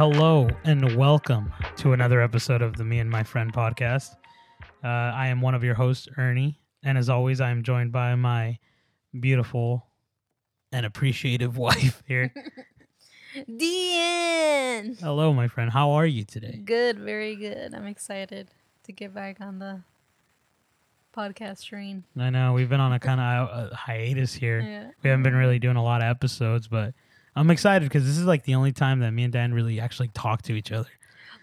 Hello and welcome to another episode of the Me and My Friend podcast. Uh, I am one of your hosts, Ernie, and as always, I am joined by my beautiful and appreciative wife here. Dean. Hello, my friend. How are you today? Good, very good. I'm excited to get back on the podcast train. I know we've been on a kind of uh, hiatus here. Yeah. We haven't been really doing a lot of episodes, but I'm excited because this is like the only time that me and Dan really actually talk to each other.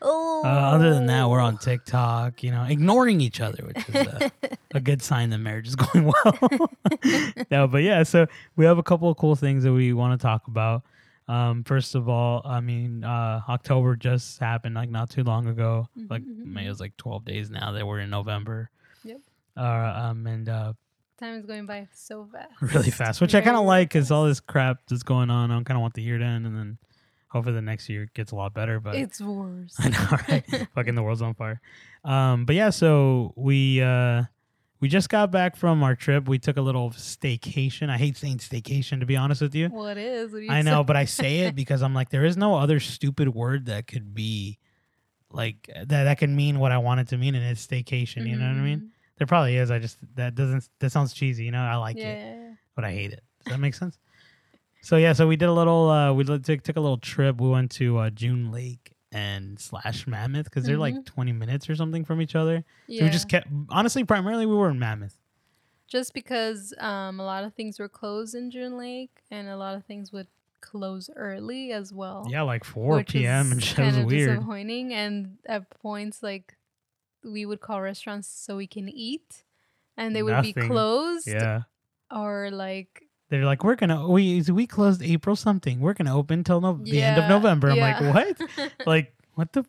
Oh. Uh, other than that, we're on TikTok, you know, ignoring each other, which is a, a good sign that marriage is going well. no, but yeah, so we have a couple of cool things that we want to talk about. Um, first of all, I mean, uh, October just happened like not too long ago. Like Mhm, May it was like 12 days now that we're in November. Yep. Uh, um, and uh, Time is going by so fast. really fast, which I kind of like because all this crap that's going on. I kind of want the year to end, and then hopefully the next year gets a lot better. But It's worse. I know, right? Fucking the world's on fire. Um, but yeah, so we uh, we just got back from our trip. We took a little staycation. I hate saying staycation to be honest with you. What is? What you I know, say? but I say it because I'm like, there is no other stupid word that could be like that. That can mean what I want it to mean, and it's staycation. You know what I mean? There probably is. I just that doesn't. That sounds cheesy. You know, I like Yeah, it but I hate it. Does that make sense? So yeah, so we did a little. Uh, we took took a little trip. We went to uh, June Lake and slash Mammoth because they're like Mhm. twenty minutes or something from each other. So Yeah. we just kept. Honestly, primarily we were in Mammoth. just because um, a lot of things were closed in June Lake, and a lot of things would close early as well. Yeah, like four p.m. and shit. It was weird. disappointing. And at points, like we would call restaurants so we can eat, and they would be closed, Yeah, or like they're like we're gonna we we closed April something. We're gonna open till no- the end of November. I'm yeah. like what? like what the?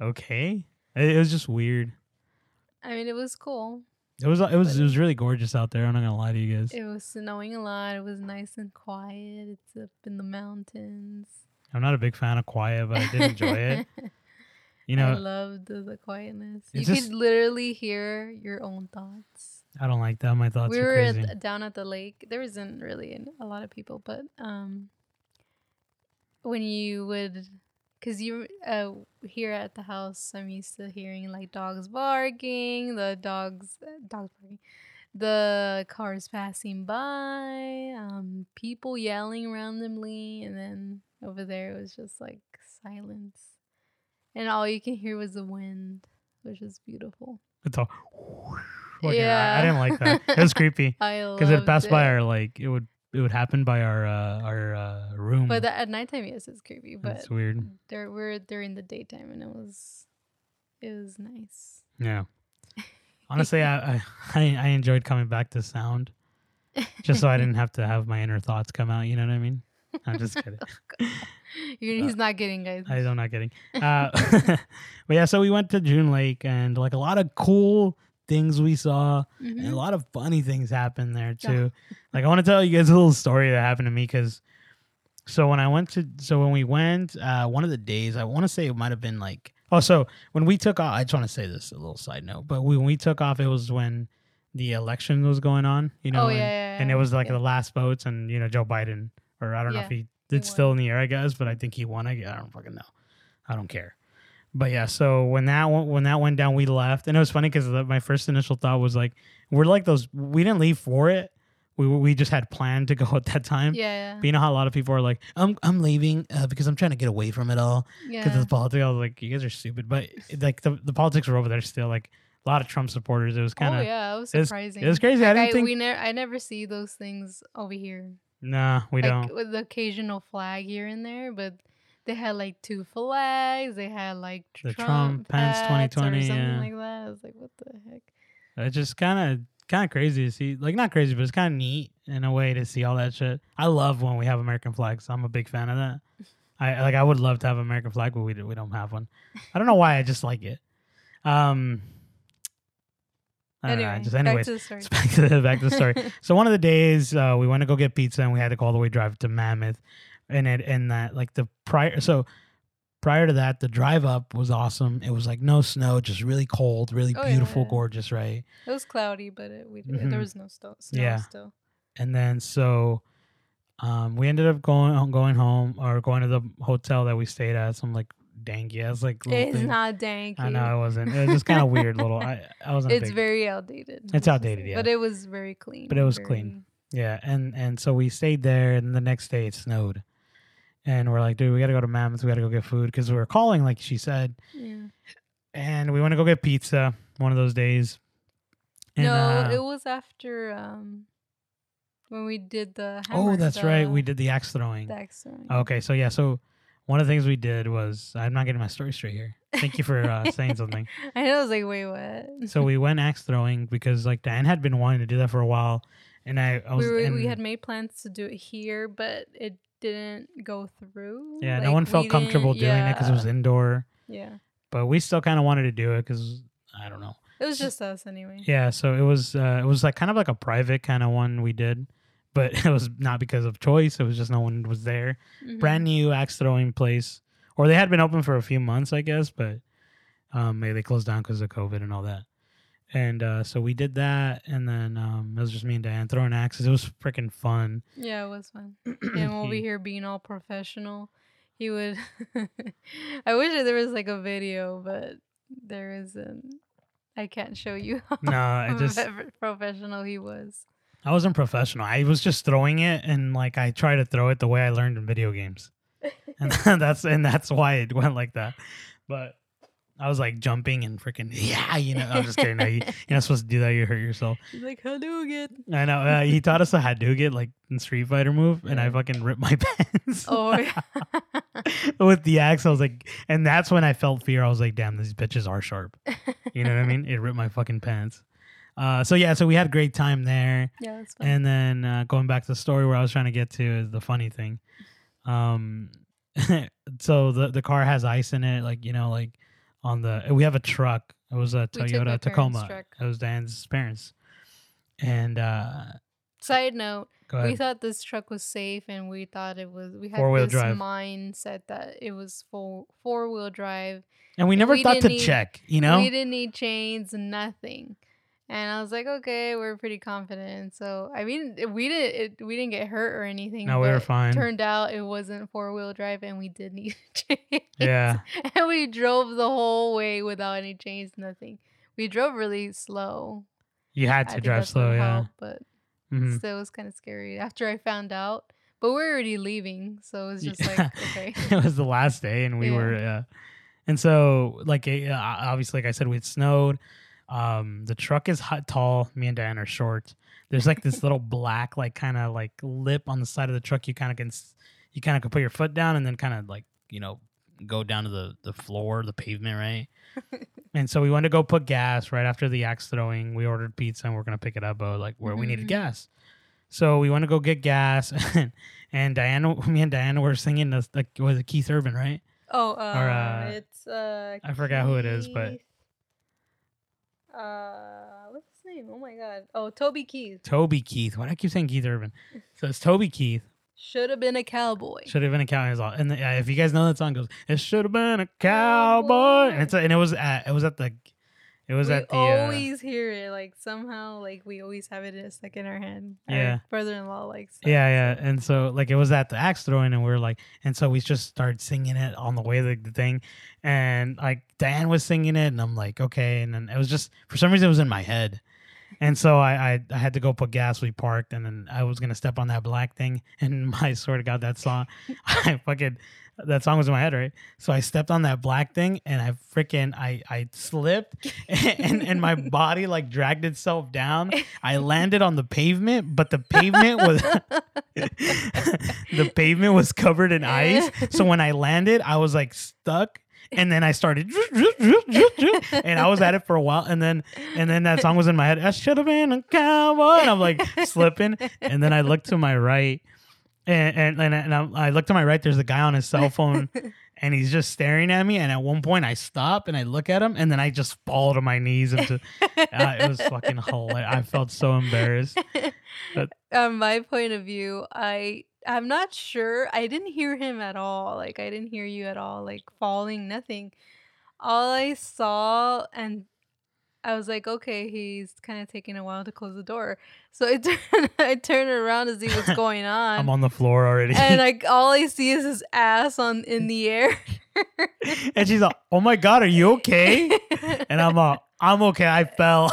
Okay, it, it was just weird. I mean, it was cool. It was it was it was really gorgeous out there. I'm not gonna lie to you guys. It was snowing a lot. It was nice and quiet. It's up in the mountains. I'm not a big fan of quiet, but I did enjoy it. You I know, loved the, the quietness. You just- could literally hear your own thoughts. I don't like that. My thoughts we are were crazy. at, down at the lake. There wasn't really a lot of people, but um, when you would, because you uh here at the house, I'm used to hearing like dogs barking, the dogs dogs barking, the cars passing by, um, people yelling randomly, and then over there it was just like silence, and all you can hear was the wind, which was beautiful. it's all. Fucking- I, I didn't like that. It was creepy I because it passed by our like it would it would happen by our uh, our uh, room. But that, at nighttime, yes, it's creepy. But it's weird. there we're during the daytime, and it was it was nice. Yeah. Honestly, I, I I enjoyed coming back to sound, just so I didn't have to have my inner thoughts come out. You know what I mean? I'm just kidding. You- He's not getting guys. I, I'm not kidding. Uh, but yeah, so we went to June Lake and like a lot of cool things we saw. And a Mhm. lot of funny things happened there Yeah. too. like I want to tell you guys a little story that happened to me because so when I went to so when we went uh one of the days I want to say it might have been like oh so when we took off I just want to say this a little side note but we, when we took off it was when the election was going on you know oh and, yeah, yeah, and it was like yeah. the last votes and you know Joe Biden or I don't know if he it's still in the air I guess but I think he won I, I don't fucking know I don't care but yeah, so when that went, when that went down, we left, and it was funny because my first initial thought was like, we're like those. We didn't leave for it. We we just had planned to go at that time. yeah, But you know how a lot of people are like, I'm I'm leaving uh, because I'm trying to get away from it all yeah, because yeah. of the politics. I was like, you guys are stupid. But like the, the politics were over there still. Like a lot of Trump supporters. It was kind oh of yeah, it was it was- surprising. it was crazy. I didn't think. we never I never see those things over here. Nah, we like don't. with the occasional flag here and there, but they had like two flags. They had like The Trump, Trump, Pence 2020, or something yeah. like that. I was like, what the heck? It's just kind of kind of crazy to see. Like not crazy, but it's kind of neat in a way to see all that shit. I love when we have American flags. I'm a big fan of that. I like. I would love to have American flag, but we we don't have one. I don't know why. I just like it. Um. I know, Anyway, just back to the story. back to the back to the story. so one of the days uh, we went to go get pizza and we had to go all the way drive to Mammoth, and it and that like the prior so prior to that the drive up was awesome. It was like no snow, just really cold, really Oh, beautiful, yeah. gorgeous, right? It was cloudy, but it, we Mhm. there was no sto- snow Yeah. still. And then so Um, we ended up going going home or going to the hotel that we stayed at. Some like danky ass like It's thing. not dank. I know it wasn't. It was just kind of weird little. I I wasn't. It's big, very outdated. It's outdated, yeah. But it was very clean. But it was clean. Yeah, and and so we stayed there, and the next day it snowed, and we're like, dude, we gotta go to Mammoth. We gotta go get food because we were calling, like she said, Yeah. and we want to go get pizza one of those days. And, no, uh, it was after um when we did the. oh, that's right. We did the axe throwing. the axe throwing. Okay, so yeah, so one of the things we did was I'm not getting my story straight here. Thank you for uh, saying something. I know. I was like, wait, what? So we went axe throwing because like Dan had been wanting to do that for a while, and I, I was we, were, we had made plans to do it here, but it didn't go through. yeah, no one felt comfortable doing it because it was indoor, Yeah, but we still kind of wanted to do it because I don't know. it was just us anyway. Yeah, so it was uh, it was like kind of like a private kind of one we did, but it was not because of choice. It was just no one was there. Mhm. Brand new axe throwing place, or they had been open for a few months, I guess, but um, maybe they closed down because of COVID and all that. And uh, so we did that, and then um, it was just me and Dianne throwing axes. It was freaking fun. Yeah, it was fun. and over He- here being all professional, he would. I wish there was like a video, but there isn't. I can't show you how No, I just professional he was. I wasn't professional. I was just throwing it, and like I try to throw it the way I learned in video games, and that's and that's why it went like that. But I was like jumping and freaking yeah, you know. I'm just kidding. No, you, you're not supposed to do that. You hurt yourself. He's like Hadouken. I know. Uh, he taught us a Hadouken like in Street Fighter move, and I fucking ripped my pants. Oh yeah. with the axe. I was like, and that's when I felt fear. I was like, damn, these bitches are sharp. You know what I mean? It ripped my fucking pants. Uh, so yeah, so we had a great time there. yeah, that's fun. And then uh, going back to the story where I was trying to get to is the funny thing. Um, so the the car has ice in it, like you know, like on the we have a truck. It was a We took my Toyota Tacoma. truck. It was Dan's parents. And uh, Side note: We thought this truck was safe, and we thought it was. We had Four-wheel this drive. mindset that it was full four wheel drive. and we never we thought to need- check. You know, We didn't need chains, nothing. And I was like, okay, we're pretty confident. So I mean, we didn't it, we didn't get hurt or anything. No, we were fine. Turned out it wasn't four wheel drive, and we did need chains. yeah. and we drove the whole way without any chains, nothing. We drove really slow. You had to think drive slow. Yeah. helped, but Mhm. still, it was kind of scary after I found out. But we're already leaving, so it was just like, okay. it was the last day, and we Yeah. were, uh, and so like uh, obviously, like I said, we had snowed. Um, the truck is hot, tall. Me and Dianne are short. There's like this little black, like kind of like lip on the side of the truck. You kind of can, you kind of can put your foot down and then kind of like you know go down to the the floor, the pavement, right? and so we went to go put gas right after the axe throwing. We ordered pizza and we're gonna pick it up, but like where we needed Mhm. gas. So we went to go get gas, and, and Diana, me and Diana were singing the like was it Keith Urban, right? Oh, uh, uh, it's uh. I forgot who it is, but- Keith- Uh, what's his name? Oh my god. Oh, Toby Keith. Toby Keith. Why do I keep saying Keith Urban? So it's Toby Keith. Should have been a cowboy. Should have been a cowboy. And the, uh, if you guys know that song, it goes it should have been a cowboy. And it's a, and it was at it was at the it was we at the uh, always hear it. Like somehow, like we always have it in a stuck in our head. Yeah. Our brother-in-law likes. that, yeah yeah. And so like it was at the axe throwing, and we are like, and so we just started singing it on the way to the thing, and like Dianne was singing it, and I'm like, okay, and then it was just for some reason it was in my head. And so I, I, I had to go put gas. We parked, and then I was gonna step on that black thing. And my swear to God, that song, I fucking that song was in my head, right? So I stepped on that black thing, and I freaking I I slipped, and and my body like dragged itself down. I landed on the pavement, but the pavement was the pavement was covered in ice. So when I landed, I was like stuck. And then I started, and I was at it for a while, and then and then that song was in my head. I should have been a cowboy, and I'm like slipping. And then I looked to my right, and and and, and I, I looked to my right. There's a guy on his cell phone, and he's just staring at me. And at one point, I stop and I look at him, and then I just fall to my knees into. Uh, it was fucking hilarious. I felt so embarrassed. But- on my point of view, I I'm not sure. I didn't hear him at all. Like I didn't hear you at all. Like falling, nothing. All I saw and I was like, okay, he's kind of taking a while to close the door. So I turn, I turn around to see what's going on. I'm on the floor already. and like all I see is his ass on in the air. and she's like, "Oh my god, are you okay?" And I'm like, "I'm okay. I fell."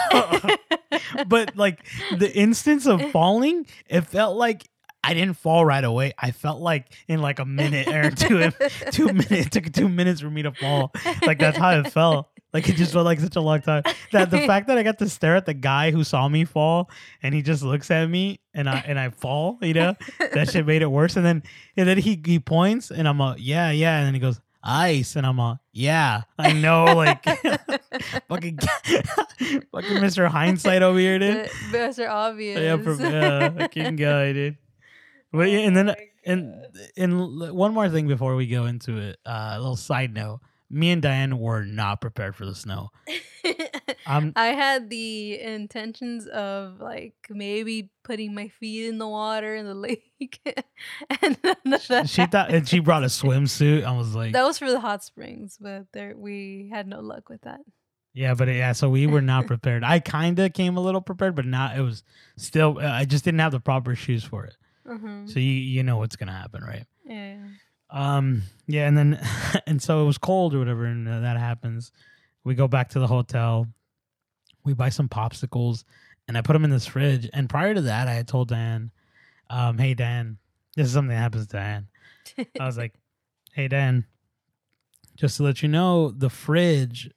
but like the instance of falling, it felt like I didn't fall right away. I felt like in like a minute or two, two minutes. It took two minutes for me to fall. Like that's how it felt. Like it just felt like such a long time. That the fact that I got to stare at the guy who saw me fall and he just looks at me and I and I fall, you know, that shit made it worse. And then and then he he points and I'm like, yeah, yeah, and then he goes, ice, and I'm like, yeah, I know, like fucking fucking Mr. Hindsight over here, dude. Mr. Obvious. Yeah, from, yeah, fucking guy, dude. But yeah, and Oh then and and one more thing before we go into it, uh, a little side note. Me and Dianne were not prepared for the snow. I had the intentions of like maybe putting my feet in the water in the lake, and that. she thought and she brought a swimsuit. I was like, that was for the hot springs, but there we had no luck with that. yeah, but yeah, so we were not prepared. I kind of came a little prepared, but not. It was still. I just didn't have the proper shoes for it. Uh-huh. So you you know what's gonna happen, right? Yeah. Um, yeah, and then and so it was cold or whatever, and uh, that happens. We go back to the hotel. We buy some popsicles, and I put them in this fridge. And prior to that, I had told Dan, um, "Hey Dan, this is something that happens to Dan." I was like, "Hey Dan, just to let you know, the fridge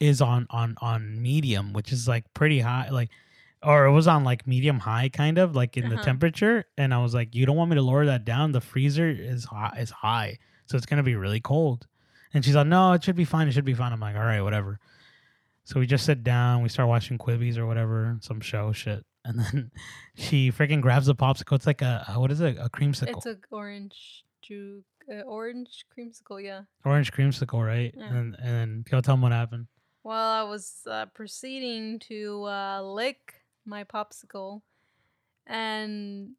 is on on on medium, which is like pretty high, like." Or it was on like medium high, kind of like in the Uh-huh. temperature, and I was like, "You don't want me to lower that down? The freezer is high, is high, so it's gonna be really cold." And she's like, "No, it should be fine. It should be fine." I'm like, "All right, whatever." So we just sit down, we start watching Quibis or whatever, some show shit, and then she freaking grabs a popsicle. It's like a what is it? A creamsicle, It's a orange juice, uh, orange creamsicle. Yeah. orange creamsicle, right? Yeah. And and then go tell them what happened. Well, I was uh, proceeding to uh, lick my popsicle, and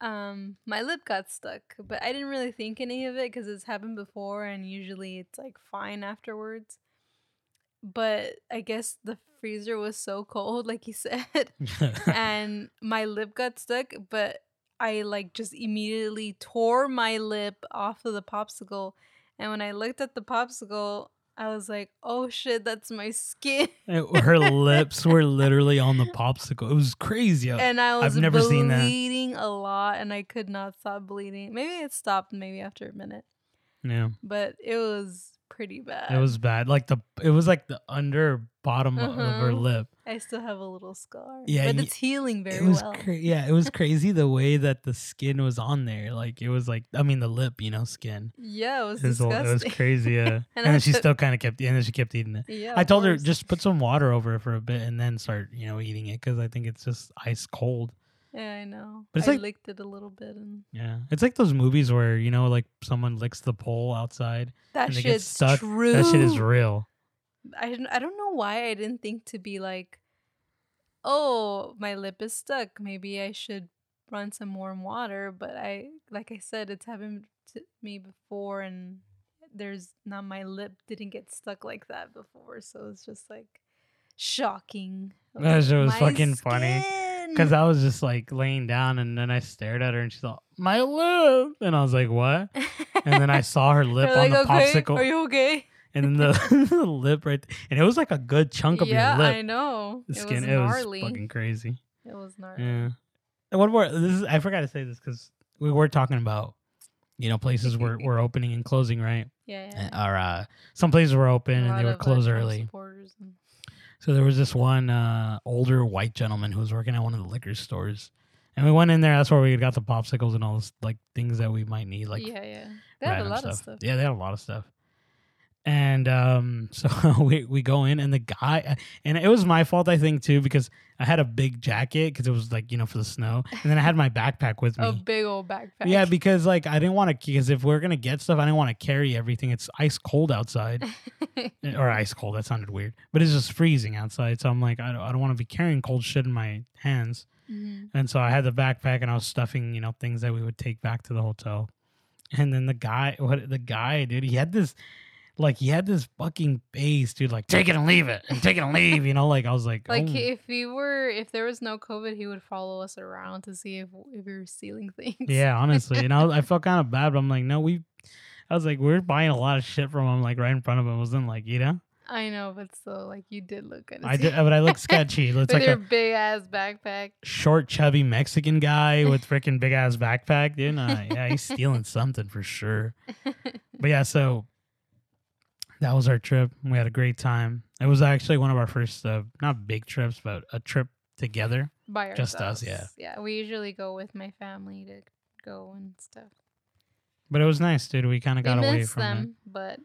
um, my lip got stuck. But I didn't really think any of it because it's happened before, and usually it's like fine afterwards. But I guess the freezer was so cold, like you said, and my lip got stuck. But I like just immediately tore my lip off of the popsicle, and when I looked at the popsicle, I was like, "Oh shit, that's my skin!" It- Her lips were literally on the popsicle. It was crazy. and I I've was never seen that. bleeding a lot, and I could not stop bleeding. Maybe it stopped maybe after a minute, yeah, but it was pretty bad. it was bad. Like the it was like the under bottom of her Uh-huh. lip. I still have a little scar. Yeah, but it's healing very it was well. cra- yeah, it was crazy the way that the skin was on there. Like it was like I mean the lip, you know, skin. yeah, it was It was, disgusting. it was crazy, yeah. and, And then she took- still kind of kept, and then she kept eating it. yeah, I told her just put some water over it for a bit and then start, you know, eating it because I think it's just ice cold. Yeah, I know. But it's I like- licked it a little bit, and Yeah, it's like those movies where you know, like someone licks the pole outside. that And they get shit's stuck. true. That shit is real. I don't, I don't know why I didn't think to be like, oh, my lip is stuck. Maybe I should run some warm water. But I, like I said, it's happened to me before, and there's not my lip didn't get stuck like that before. So it's just like shocking. That shit was "My fucking funny." Because! I was just like laying down and then I stared at her and she's like, my lip. And I was like, what? And then I saw her lip on like, the okay, popsicle. Are you okay? And then the, the lip right And it was like a good chunk of yeah, your lip. I know. The it skin. was it was fucking crazy. It was gnarly. Yeah. And one more. This is I forgot to say this because we were talking about, you know, places were, were opening and closing, right? Yeah, yeah. Or uh, some places were open and they were uh, closed early. and- So there was this one uh, older white gentleman who was working at one of the liquor stores, and we went in there. That's where we got the popsicles and all this like things that we might need, like yeah, yeah. They had a lot of stuff. Yeah, they had a lot of stuff. And um, so we we go in, and the guy, and it was my fault, I think, too, because I had a big jacket because it was like you know for the snow, and then I had my backpack with me. A big old backpack. Yeah, because like I didn't want to, because if we're gonna get stuff, I didn't want to carry everything. It's ice cold outside, or ice cold. That sounded weird, but it's just freezing outside. So I'm like, I don't, I don't want to be carrying cold shit in my hands. Mhm. And so I had the backpack, and I was stuffing, you know, things that we would take back to the hotel. And then the guy, what the guy, dude, he had this like he had this fucking face, dude. Like take it and leave it, and take it and leave. You know, like I was like, Like oh. if we were, if there was no COVID, he would follow us around to see if if we were stealing things. yeah, honestly, and I, was, I felt kind of bad, but I'm like, no, we. I was like, we're buying a lot of shit from him, like right in front of him. It wasn't like, you know, I know, but still, like you did look good. I did, but I look sketchy. Looks with like your a big ass backpack. short, chubby Mexican guy with freaking big ass backpack, dude. Uh, yeah, he's stealing something for sure. But yeah, so that was our trip. We had a great time. It was actually one of our first, uh, not big trips, but a trip together. By Just us, yeah. Yeah, we usually go with my family to go and stuff. But it was nice, dude. We kind of got away from it. them, but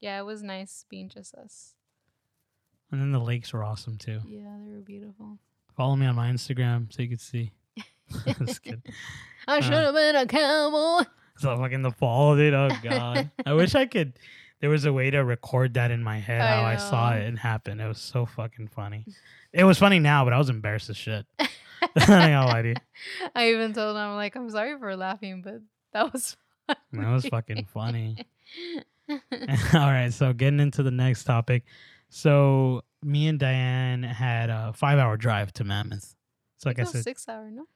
yeah, it was nice being just us. And then the lakes were awesome too. Yeah, they were beautiful. Follow me on my Instagram so you could see. Just kidding. I Uh, should have been a cowboy. So like in the fall, dude. Oh god. I wish I could. There was a way to record that in my head I how I saw it and happen. It was so fucking funny. It was funny now, but I was embarrassed as shit. I ain't lie to you. I even told him, I'm like, I'm sorry for laughing, but that was That was fucking funny. funny. All right, so getting into the next topic. So me and Dianne had a five-hour drive to Mammoth. So like I said, six hour, no?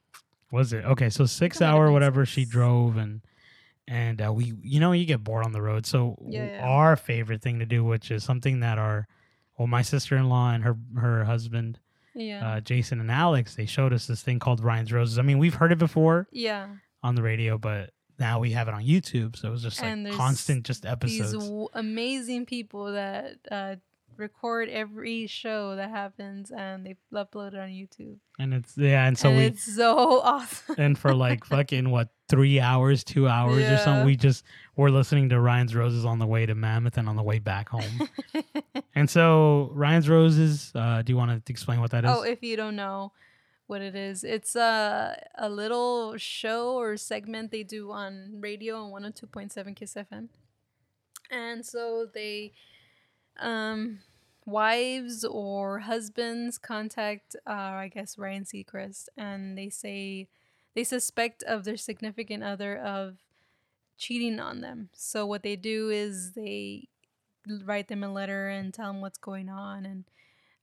was it okay? So six That might have hour, whatever she drove, and and uh, we, you know, you get bored on the road. So Yeah, yeah. our favorite thing to do, which is something that our, well, my sister-in-law and her her husband, Yeah. uh, Jason and Alex, they showed us this thing called Ryan's Roses. I mean, we've heard it before yeah. on the radio, but now we have it on YouTube. So it was just like constant, just These episodes. w- amazing people that uh, record every show that happens and they upload it on YouTube. and it's yeah, and so and we it's so awesome. and for like fucking what three hours, two hours or something, we just were listening to Ryan's Roses on the way to Mammoth and on the way back home. and so Ryan's Roses, uh, do you want to explain what that is? oh, if you don't know what it is, it's a a little show or segment they do on radio on 102.7 Kiss FM. And so they um wives or husbands contact uh I guess Ryan Seacrest and they say they suspect of their significant other of cheating on them. So what they do is they write them a letter and tell them what's going on and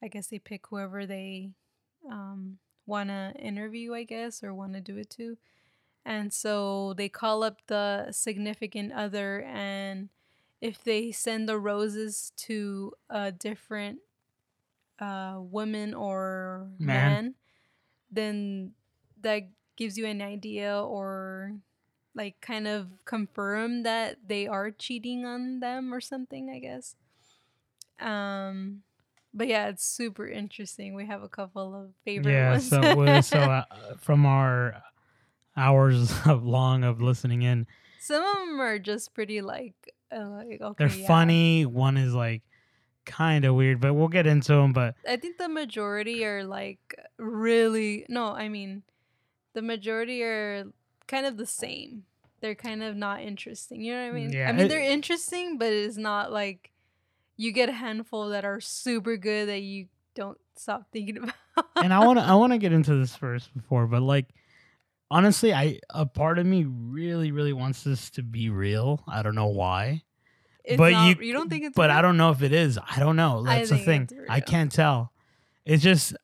I guess they pick whoever they um, want to interview, I guess, or want to do it to. And so they call up the significant other, and if they send the roses to a different uh, woman or Man. man, then that gives you an idea or like kind of confirm that they are cheating on them or something, I guess. Um, but yeah, it's super interesting. We have a couple of favorite yeah. ones. So we- so uh, from our hours of long of listening in, Some of them are just pretty like, uh, like okay, they're yeah. funny. One is like kind of weird, but we'll get into them. But I think the majority are like really no, I mean, the majority are kind of the same. They're kind of not interesting. You know what I mean? Yeah, I mean it- they're interesting, but it's not like you get a handful that are super good that you don't stop thinking about. and I want to I want to get into this first before, but like honestly, I a part of me really really wants this to be real. I don't know why. It's but not- you you don't think it's but I don't know if it is. I don't know. That's the thing. I can't tell. It's just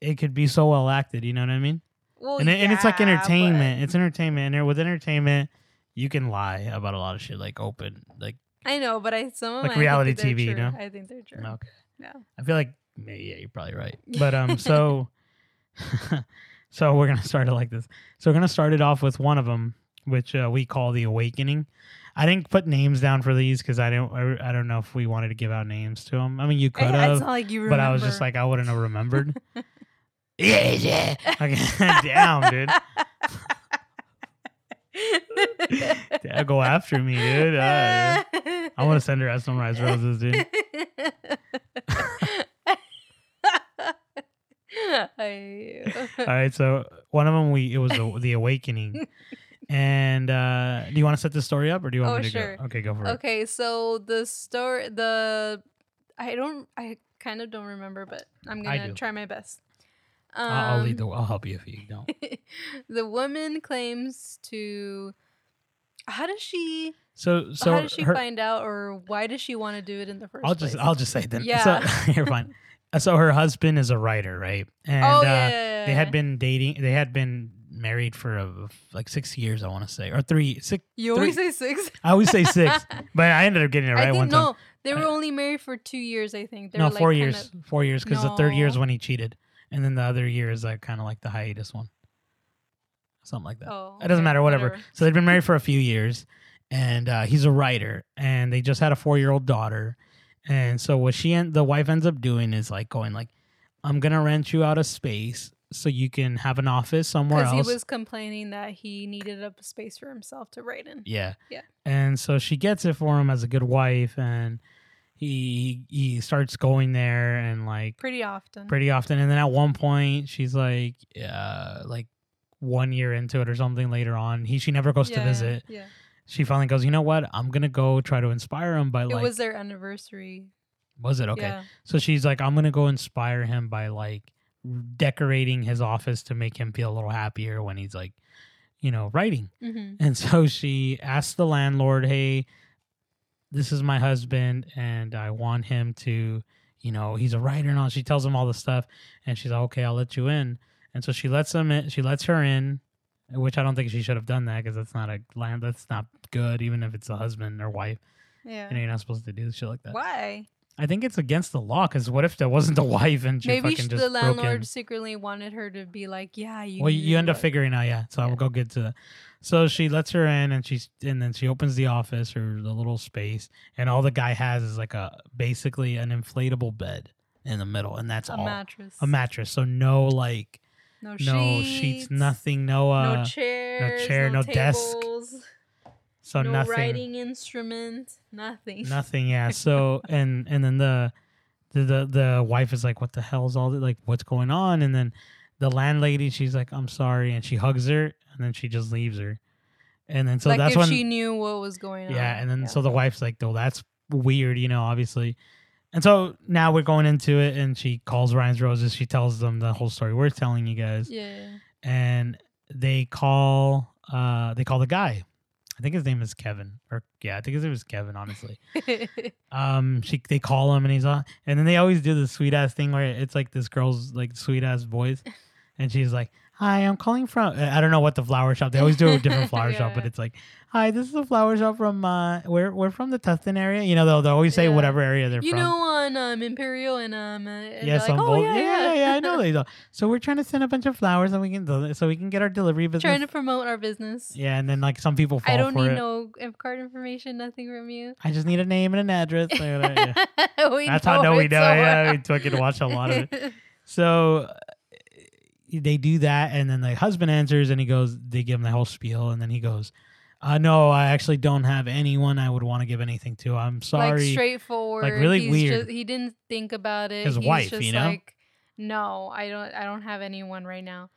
it could be so well acted. You know what I mean? Well, and, it, and it's like yeah, but- entertainment. It's entertainment. And with entertainment, you can lie about a lot of shit, like open, like I know, but I some of Like I reality TV, you know? I think they're true. okay. Yeah. I feel like yeah, you're probably right. But um, so so we're gonna start it like this. So we're gonna start it off with one of them, which uh, we call the awakening. I didn't put names down for these because I don't I, I don't know if we wanted to give out names to them. I mean, you could I- have, like you but. I was just like I wouldn't have remembered. yeah, yeah. Okay, damn, dude. Yeah, go after me, dude. Uh, I want to send her out some rice roses, dude. I, All right, so one of them we it was the, the awakening, and uh do you want to set the story up or do you want Oh, me to sure. go? Okay, go for it. okay, so the story, the I don't, I kind of don't remember, but I'm gonna try my best. Um, I'll, lead the. I'll help you if you don't. the woman claims to. How does she? So so How did she her, find out, or why does she want to do it in the 1st I'll place? just I'll just say then. Yeah. So you're fine. Uh, So her husband is a writer, right? And oh uh, yeah, yeah, they had been dating. They had been married for a, like six years, I want to say, or three, six. You always say six. I always say six, but I ended up getting it right I think one time. no, they were only married for two years. I think. They no, were, like, four years. Four years, because the third year is when he cheated, and then the other year is like kind of like the hiatus one, something like that. Oh, It doesn't okay, matter, whatever. So they've been married for a few years, and uh, he's a writer, and they just had a four-year-old daughter. And so what she and the wife ends up doing is like going like, "I'm gonna rent you out a space so you can have an office somewhere else. Because he was complaining that he needed a space for himself to write in. yeah, Yeah. And so she gets it for him as a good wife, and he he starts going there and like Pretty often. pretty often. And then at one point, she's like, uh, like one year into it or something later on, he she never goes to visit. Yeah. She finally goes, you know what? I'm gonna go try to inspire him by It like, It was their anniversary. was it okay? Yeah. So she's like, I'm gonna go inspire him by like decorating his office to make him feel a little happier when he's like, you know, writing. hmm And so she asked the landlord, "Hey, this is my husband, and I want him to, you know, he's a writer and all." She tells him all the stuff, and she's like, "Okay, I'll let you in." And so she lets him in. She lets her in, which I don't think she should have done that because that's not a land. That's not good, even if it's a husband or wife. Yeah. You know, you're not supposed to do shit like that. Why? I think it's against the law. Because what if there wasn't a wife and she Maybe fucking just the broke in? landlord secretly wanted her to be like, "Yeah, you." well, you end up figuring out, yeah. So Yeah. I'll go get to that. So she lets her in, and she's and then she opens the office or the little space, and all the guy has is like a basically an inflatable bed in the middle, and that's a all mattress. a mattress. So no like No no sheets. sheets, nothing, no uh, no chairs. chair, no desk, tables, so no nothing, writing instrument. Nothing. nothing. Yeah. So and and then the the the, the wife is like, what the hell is all this? Like, what's going on? And then the landlady, she's like, I'm sorry, and she hugs her, and then she just leaves her. And then so like that's if when she knew what was going on. Yeah, and then so the wife's like, "Oh, that's weird," you know, obviously. And so now we're going into it, and she calls Ryan's Roses. She tells them the whole story we're telling you guys, Yeah. and they call, uh, they call the guy. I think his name is Kevin, or yeah, I think his name is Kevin. Honestly, um, she they call him, and he's on, and then they always do the sweet ass thing where it's like this girl's like sweet ass voice, and she's like, "Hi, I'm calling from." I don't know what the flower shop. They always do a different flower shop, but it's like, "Hi, this is a flower shop from uh, we're we're from the Tustin area." You know, they'll, they'll always say Yeah. whatever area they're you from. You know, on um, Imperial and um, uh, and yeah, they're like, oh, bull- yeah, yeah, yeah, I know they do. So we're trying to send a bunch of flowers and we can so we can get our delivery business. Trying to promote our business. yeah, and then like some people fall I don't need it. no card information, nothing from you. I just need a name and an address. Like that, yeah. we That's how no, we know. over. Yeah, we fucking watch a lot of it. So they do that, and then the husband answers, and he goes, they give him the whole spiel, and then he goes, uh, "No, I actually don't have anyone I would want to give anything to. I'm sorry." Like straightforward. Like really He's weird. Just, he didn't think about it. His He's wife, just you know? Like, no, I don't. I don't have anyone right now.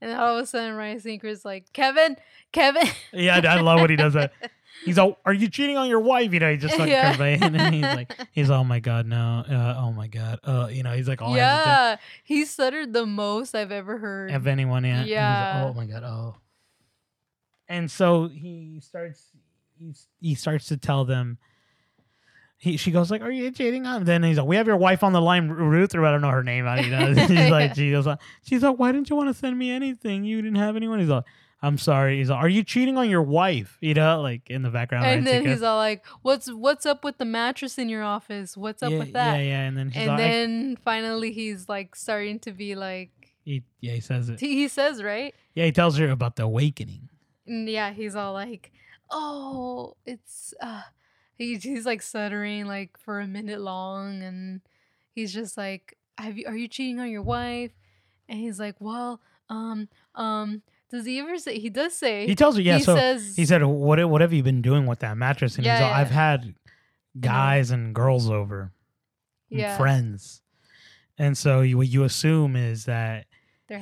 And all of a sudden, Ryan Sinker's like, Kevin, Kevin. yeah, I love when he does that. He's all, "Are you cheating on your wife?" You know, he just like Yeah. conveying, and he's like, "He's oh my god, no, uh, oh my god, uh, you know, he's like all hesitant. yeah, he stuttered the most I've ever heard. of anyone he's like, Yeah. oh my god, oh. And so he starts, he he starts to tell them. He, she goes like, "Are you cheating on?" Then he's like, "We have your wife on the line, Ruth, or I don't know her name. I, you know, she's like, she goes, like, she's like, why didn't you want to send me anything? You didn't have anyone." He's like, "I'm sorry." He's like, "Are you cheating on your wife?" You know, like in the background. and then he's all like, "What's what's up with the mattress in your office? What's up yeah, with that?" Yeah, yeah. And then he's and then finally, he's like starting to be like, he, yeah, he says it. he he says right, Yeah, he tells her about the awakening. and yeah, he's all like, "Oh, it's uh," he, he's like stuttering like for a minute long, and he's just like, "Have you are you cheating on your wife?" And he's like, "Well, um, um." Does he ever say? He does say. He tells her, yeah. he so says. he said, "What what have you been doing with that mattress?" And he's Yeah, all, yeah. "I've had guys and girls over, and yeah, friends." And so you, what you assume is that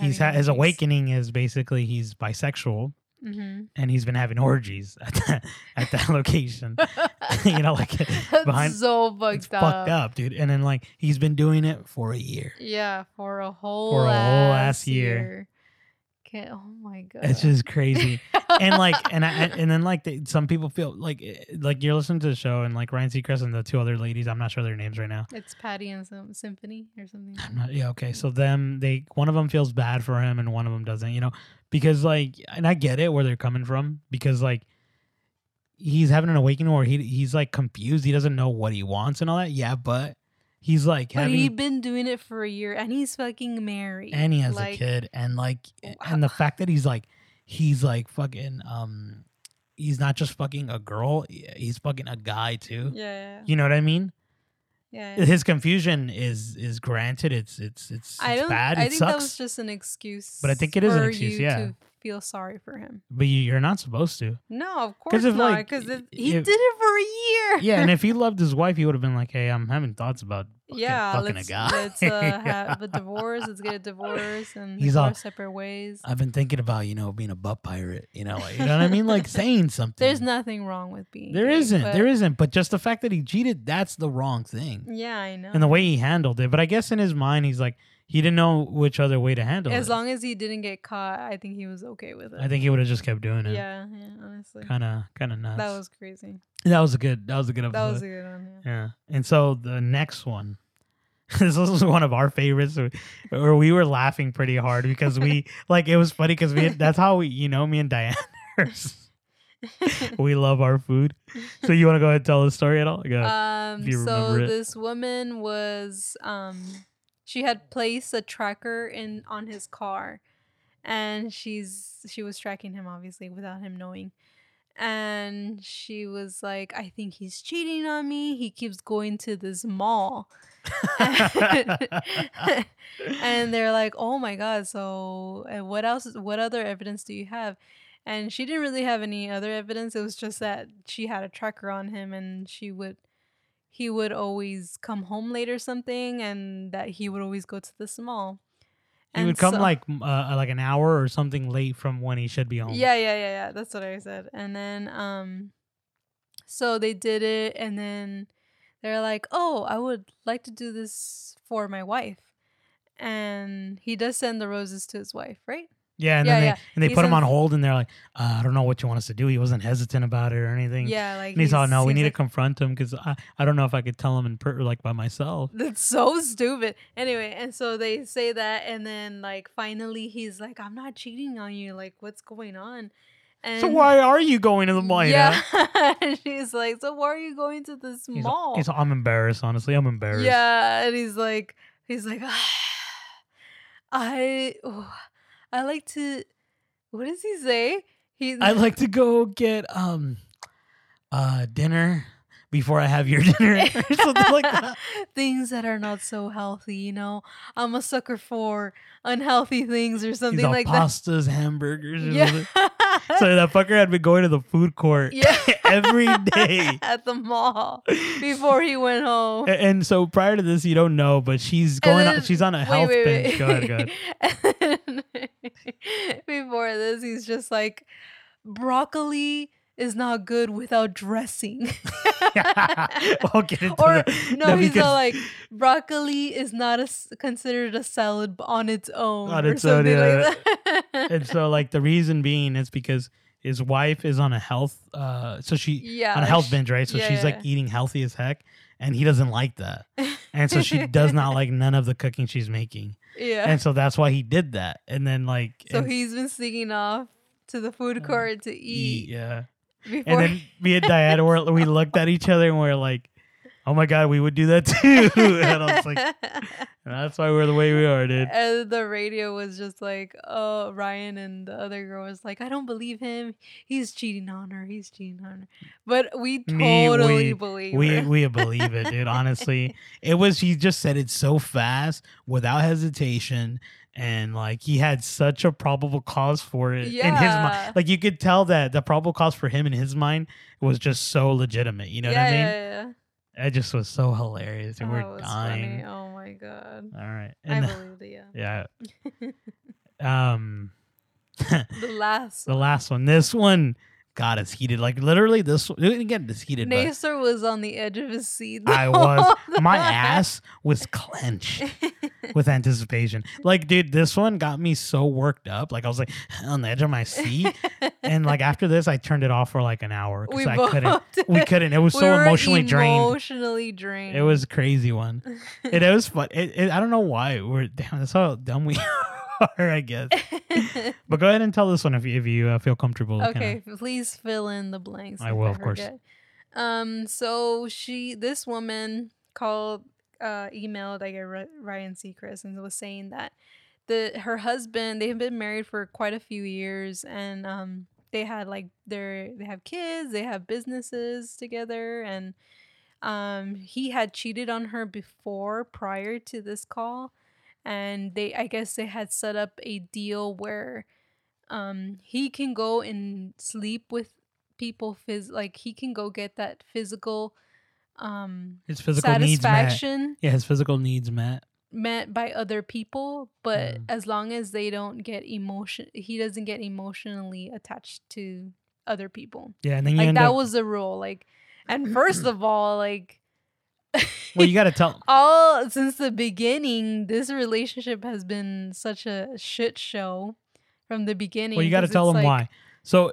he's his awakening is basically he's bisexual Mhm. and he's been having orgies at that at that location. you know, like That's behind so fucked it's up. fucked up, dude. And then like he's been doing it for a year. Yeah, for a whole For a whole ass ass year. Oh my god. It's just crazy. and like and I and then like they, some people feel like eh, like you're listening to the show and like Ryan Seacrest and the two other ladies I'm not sure their names right now It's Patty and some symphony or something. I'm not yeah okay so them they one of them feels bad for him and one of them doesn't you know because like and I get it where they're coming from because like he's having an awakening where he he's like confused he doesn't know what he wants and all that yeah but he's like But having he'd been doing it for a year, and he's fucking married. and he has Like, a kid and like Wow. and the fact that he's like he's like fucking um he's not just fucking a girl he's fucking a guy too Yeah, you know what i mean yeah. yeah. his confusion is is granted it's it's it's, I it's don't. bad I it think sucks that was just an excuse. But I think it is an excuse, yeah. To feel sorry for him. but you, you're not supposed to No, of course if, not. Because i- he if- did it for a year. yeah and if he loved his wife he would have been like hey i'm having thoughts about fucking, yeah, fucking let's a guy let's uh, Yeah. have a divorce. Let's get a divorce and He's all- separate ways. i've been thinking about you know being a butt pirate you know like, you know what i mean like saying something There's nothing wrong with being. there but- there isn't but just the fact that he cheated that's the wrong thing Yeah, I know. and the way he handled it. But I guess in his mind, he's like he didn't know which other way to handle it. as it. long as he didn't get caught, I think he was okay with it. I think he would have just kept doing it. Yeah, yeah. Honestly, Kind of, kind of nuts. that was crazy. that was a good. That was a good episode. That was a good one. Yeah. yeah. And so the next one, this was one of our favorites, where we were laughing pretty hard because we like it was funny because we had, that's how we you know me and Dianne. we love our food. So you want to go ahead and tell the story at all? Go. Um, so this woman was um, she had placed a tracker in on his car, and she's she was tracking him obviously without him knowing, and she was like, I think he's cheating on me. He keeps going to this mall. and they're like, "Oh my god! So, uh, what else? What other evidence do you have?" And she didn't really have any other evidence. It was just that she had a tracker on him, and she would, he would always come home late or something, and that he would always go to this mall. he And would come so- like uh, like an hour or something late from when he should be home. Yeah, yeah, yeah, yeah. That's what I said. And then um so they did it and then they're like, "Oh, I would like to do this for my wife." And he does send the roses to his wife, right? Yeah, and Yeah, then they yeah. and they He put him on hold, and they're like, uh, "I don't know what you want us to do." He wasn't hesitant about it or anything. Yeah, like and he's all, "No, we need like, to confront him because I, I don't know if I could tell him in per- like by myself." That's so stupid. Anyway, and so they say that, and then like finally he's like, "I'm not cheating on you. Like, what's going on?" And So why are you going to the mall? Yeah, and she's like, "So why are you going to this He's, mall?" he's, I'm embarrassed. Honestly, I'm embarrassed. Yeah, and he's like, he's like, I, oh, I like to. What does he say? He, I like to go get um, uh, dinner before I have your dinner or something like that. things that are not so healthy. You know, I'm a sucker for unhealthy things or something like that. pastas, hamburgers. or Yeah. So that fucker had been going to the food court yeah. every day. at the mall before he went home. A- And so prior to this, you don't know, but she's going. on, she's on a Wait, health wait, bench. wait. Go ahead, go ahead. Before this, he's just like, broccoli is not good without dressing. we'll get into or that. no, he's all like, broccoli is not a considered a salad on its own. On its own, yeah. like and so like the reason being is because his wife is on a health uh so she yeah, on a health sh- binge right so yeah, she's like eating healthy as heck and he doesn't like that and so she does not like none of the cooking she's making yeah. and so that's why he did that and then like so he's been sneaking off to the food Uh, court to eat, eat yeah before. and then me and Diana were we looked at each other and we're like oh my god we would do that too and I was like that's why we're the way we are dude and the radio was just like, oh, Ryan and the other girl was like, I don't believe him. He's cheating on her. He's cheating on her. But we Me, totally we- believe we her. we believe it, dude. Honestly, it was he just said it so fast without hesitation, and like he had such a probable cause for it in his mind. Like you could tell that the probable cause for him in his mind was just so legitimate. You know yeah, what I mean? yeah, yeah. It just was so hilarious, and Oh, we're dying. funny. Oh my god. All right, I and believed it, yeah. yeah, um, The last the last one. This one got as heated. Like literally, this again, this heated. Nasser was on the edge of his seat. I was. My ass was clenched with anticipation. Like, dude, this one got me so worked up. Like, I was like on the edge of my seat. and like after this, I turned it off for like an hour because I couldn't. did. We couldn't. It was We so emotionally drained. Emotionally drained. It was a crazy one. It, it was fun. It, it, I don't know why we're damn. That's how dumb we are, I guess. But go ahead and tell this one if you, if you uh, feel comfortable. kinda- okay, please fill in the blanks. I will, of course. Um, so she, this woman called, uh, emailed, I get Ryan Seacrest and was saying that the her husband, they have been married for quite a few years, and um, they had like their they have kids, they have businesses together, and um, he had cheated on her before prior to this call, and they, I guess, they had set up a deal where um he can go and sleep with people phys- like he can go get that physical um His physical needs met. satisfaction Yeah, his physical needs met. met by other people but Mm. as long as they don't get emotion he doesn't get emotionally attached to other people Yeah, and then you like that up. was the rule like and first of all like well, you got to tell. them. all since the beginning this relationship has been such a shit show from the beginning Well, you got to tell them like- why. So,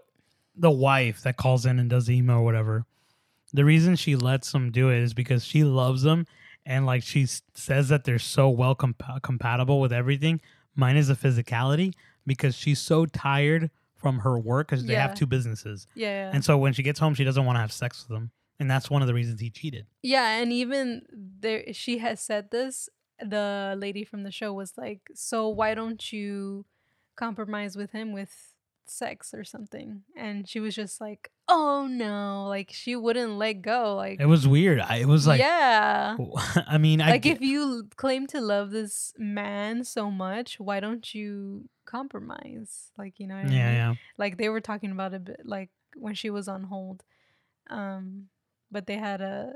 the wife that calls in and does the email or whatever, the reason she lets them do it is because she loves them and like she says that they're so well compa- compatible with everything. Mine is the physicality because she's so tired from her work because they Yeah. have two businesses, yeah, yeah. and so when she gets home, she doesn't want to have sex with them, and that's one of the reasons he cheated. Yeah, and even there, she has said this. The lady from the show was like, "So why don't you compromise with him with sex or something?" And she was just like, "Oh no!" Like she wouldn't let go. Like, It was weird. I, it was like, yeah. I mean, I Like get- if you claim to love this man so much, why don't you compromise? Like you know what I mean? yeah, yeah. like they were talking about a bit like when she was on hold um but they had a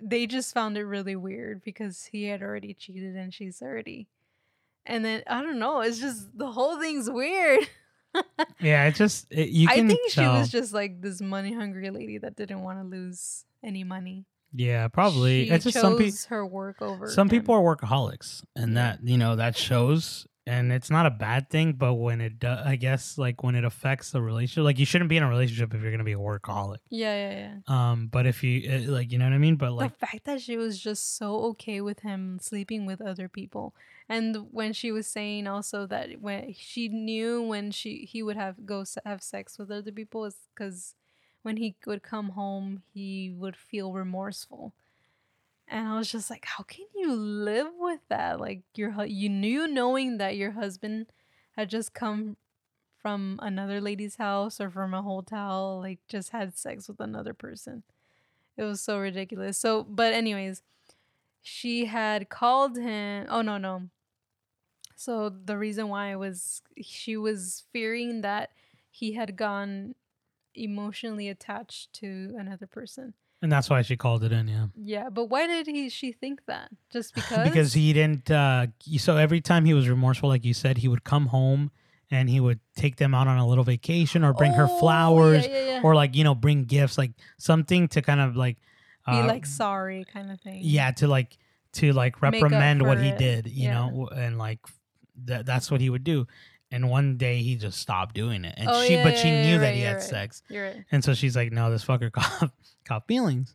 they just found it really weird because he had already cheated and she's already and then i don't know it's just the whole thing's weird Yeah, it just it, you i think she was just like this money hungry lady that didn't want to lose any money yeah, probably. she it's just some people. her work over some him. people are workaholics and that you know that shows and it's not a bad thing but when it does i guess like when it affects the relationship like you shouldn't be in a relationship if you're gonna be a workaholic. Yeah yeah yeah. Um but if you uh, like you know what i mean? But like the fact that she was just so okay with him sleeping with other people and when she was saying also that when she knew when she he would have go have sex with other people is because when he would come home he would feel remorseful and i was just like how can you live with that like your you knew knowing that your husband had just come from another lady's house or from a hotel like just had sex with another person it was so ridiculous. So, but anyways, she had called him. Oh no, no. So the reason why was she was fearing that he had gone emotionally attached to another person. And that's why she called it in yeah Yeah, but why did he she think that? Just because? because he didn't uh so every time he was remorseful like you said he would come home and he would take them out on a little vacation or bring her Oh, flowers Yeah, yeah, yeah. or like you know bring gifts like something to kind of like Be uh, like sorry kind of thing. yeah to like to like reprimand what for he it, did you know and like that that's what he would do and one day he just stopped doing it and Oh, she yeah, but she yeah, knew that right, he had right. sex right. and so she's like no this fucker caught, caught feelings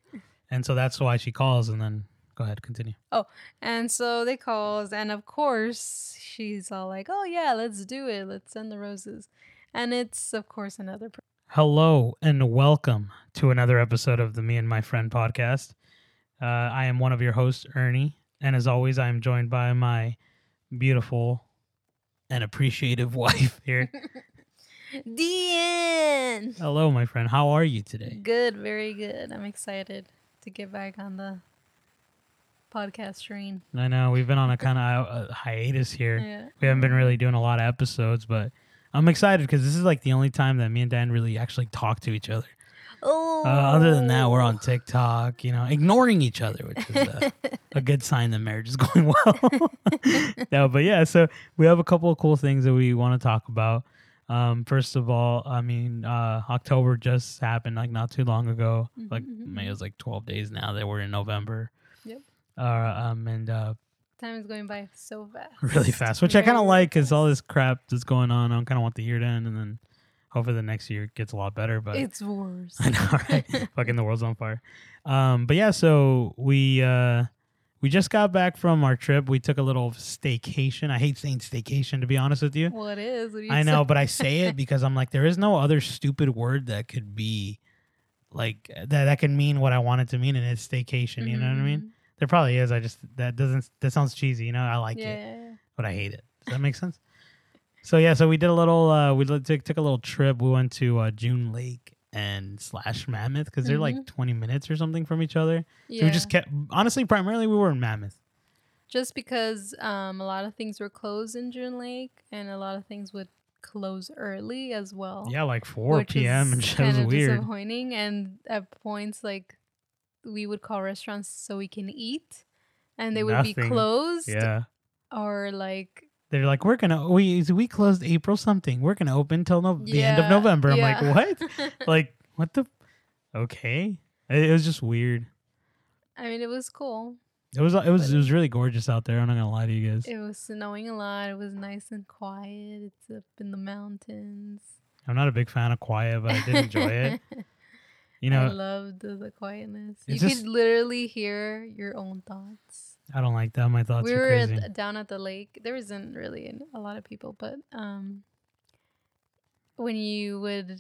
and so that's why she calls and then go ahead continue Oh, And so they calls, and of course she's all like, "Oh yeah, let's do it. Let's send the roses." And it's of course another. Per- hello and welcome to another episode of the me and my friend podcast uh, i am one of your hosts ernie and as always i am joined by my beautiful and appreciative wife here Dean. hello my friend how are you today Good, very good. I'm excited to get back on the podcast train. I know we've been on a kind of uh, hiatus here. Yeah. We haven't been really doing a lot of episodes, but I'm excited because this is like the only time that me and Dan really actually talk to each other. Oh. Uh, other than that, we're on TikTok, you know, ignoring each other, which is uh, a good sign that marriage is going well. no, but yeah, so we have a couple of cool things that we want to talk about. Um, first of all, I mean, uh, October just happened like not too long ago. Like Mhm, mhm, maybe it mhm. was like 12 days now that we're in November. Yep. Uh, um, and uh, Time is going by so fast. really fast, which I kind of like because all this crap that's going on. I kind of want the year to end, and then hopefully the next year gets a lot better. But It's worse. I know, right? Fucking the world's on fire. Um, but yeah, so we uh, we just got back from our trip. We took a little staycation. I hate saying staycation to be honest with you. Well, it is. What you I know, say? but I say it because I'm like, there is no other stupid word that could be like that that can mean what I want it to mean, and it's staycation. You know what I mean? Mhm. There probably is. I just that doesn't that sounds cheesy. You know, I like Yeah, it, but I hate it. Does that make sense? So yeah, so we did a little. Uh, we took took a little trip. We went to uh, June Lake and slash Mammoth because they're like 20 minutes or something from each other. So we just kept honestly, primarily we were in Mammoth. just because um, a lot of things were closed in June Lake, and a lot of things would close early as well. Yeah, like 4 p.m. and shit. It was weird. disappointing. And at points, like we would call restaurants so we can eat, and they would be closed, Yeah. or like They're like, we're gonna we we closed April something. We're gonna open till no- the end of November. I'm yeah. like, what? like, what the? Okay, it, it was just weird. I mean, it was cool. It was it was it was really gorgeous out there. I'm not gonna lie to you guys. It was snowing a lot. It was nice and quiet. It's up in the mountains. I'm not a big fan of quiet, but I did enjoy it. You know, I loved the, the quietness. You just- could literally hear your own thoughts. I don't like that. My thoughts we are were at, down at the lake. There wasn't really a lot of people, but um, when you would,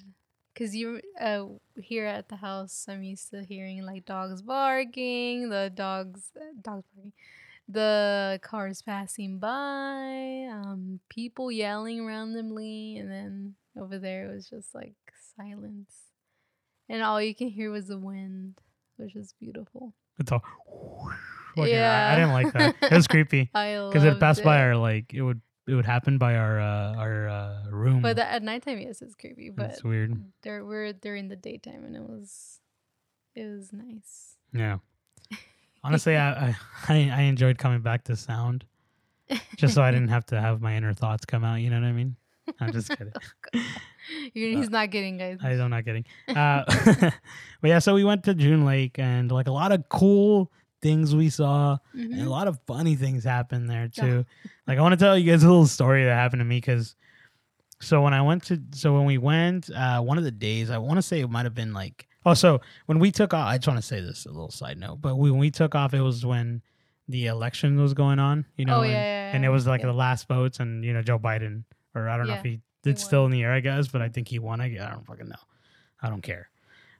because you uh here at the house, I'm used to hearing like dogs barking, the dogs dogs barking, the cars passing by, um, people yelling randomly, and then over there it was just like silence, and all you can hear was the wind, which is beautiful. It's all. Fucking- I, I didn't like that. It was creepy I because it passed by our like it would it would happen by our uh, our uh, room. But that, at nighttime, yes, it's creepy. But it's weird. there we're during the daytime, and it was it was nice. Yeah. Honestly, I, I I enjoyed coming back to sound, just so I didn't have to have my inner thoughts come out. You know what I mean? I'm just kidding. You're, he's not getting guys. I, I'm not kidding. Uh, but yeah, so we went to June Lake, and like a lot of cool things we saw, and a Mhm. lot of funny things happened there Yeah. too. like I want to tell you guys a little story that happened to me because. So when I went to, so when we went, uh, one of the days, I want to say it might have been like, oh, so when we took off, I just want to say this a little side note, but when we took off, it was when the election was going on, you know, oh yeah, and, yeah, and it was like yeah. the last votes, and you know Joe Biden, or I don't know if he did won. still in the air, I guess, but I think he won. I, I don't fucking know. I don't care.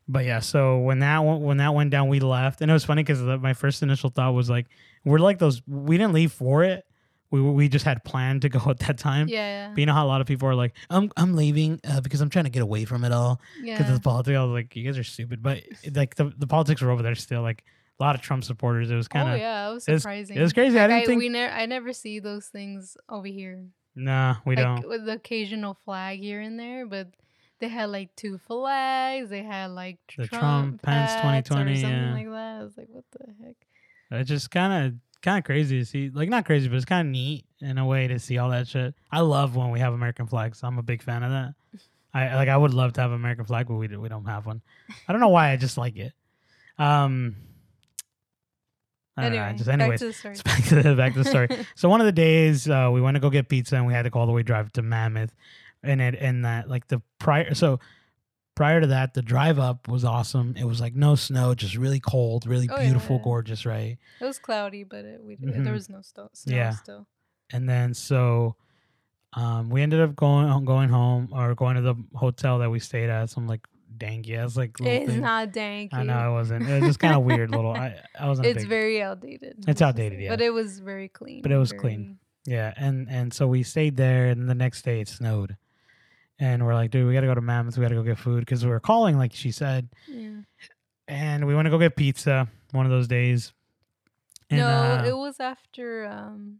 But yeah, so when that went, when that went down, we left, and it was funny because my first initial thought was like, we're like those. We didn't leave for it. We we just had planned to go at that time. yeah, But you know how a lot of people are like, I'm I'm leaving uh, because I'm trying to get away from it all yeah, because yeah. of the politics. I was like, you guys are stupid. But like the, the politics were over there still. Like a lot of Trump supporters. It was kind of oh yeah, it was it was- surprising. it was crazy. I didn't think. we never, I never see those things over here. Nah, we like don't. with the occasional flag here and there, but they had like two flags. They had like The Trump, Trump, Pence hats 2020, or something yeah. like that. I was like, what the heck? It's just kind of kind of crazy to see. Like not crazy, but it's kind of neat in a way to see all that shit. I love when we have American flags. I'm a big fan of that. I like. I would love to have an American flag, but we do, we don't have one. I don't know why. I just like it. Um. I don't know, Anyway, just back to the story. Back to the back to the story. So one of the days uh, we went to go get pizza and we had to go all the way drive to Mammoth, and it and that like the prior so prior to that the drive up was awesome. It was like no snow, just really cold, really Oh, beautiful, yeah. gorgeous, right? It was cloudy, but it, we Mhm. there was no sto- snow Yeah. still. And then so um, we ended up going going home or going to the hotel that we stayed at. Some like danky ass like little It's thing. not danky. I know it wasn't. It was just kind of weird little. I I wasn't. It's big, very outdated. It's outdated, yeah. But it was very clean. But it was clean. Yeah, and and so we stayed there, and the next day it snowed, and we're like, dude, we gotta go to Mammoth. We gotta go get food because we were calling, like she said, Yeah. and we want to go get pizza one of those days. And, no, uh, it was after um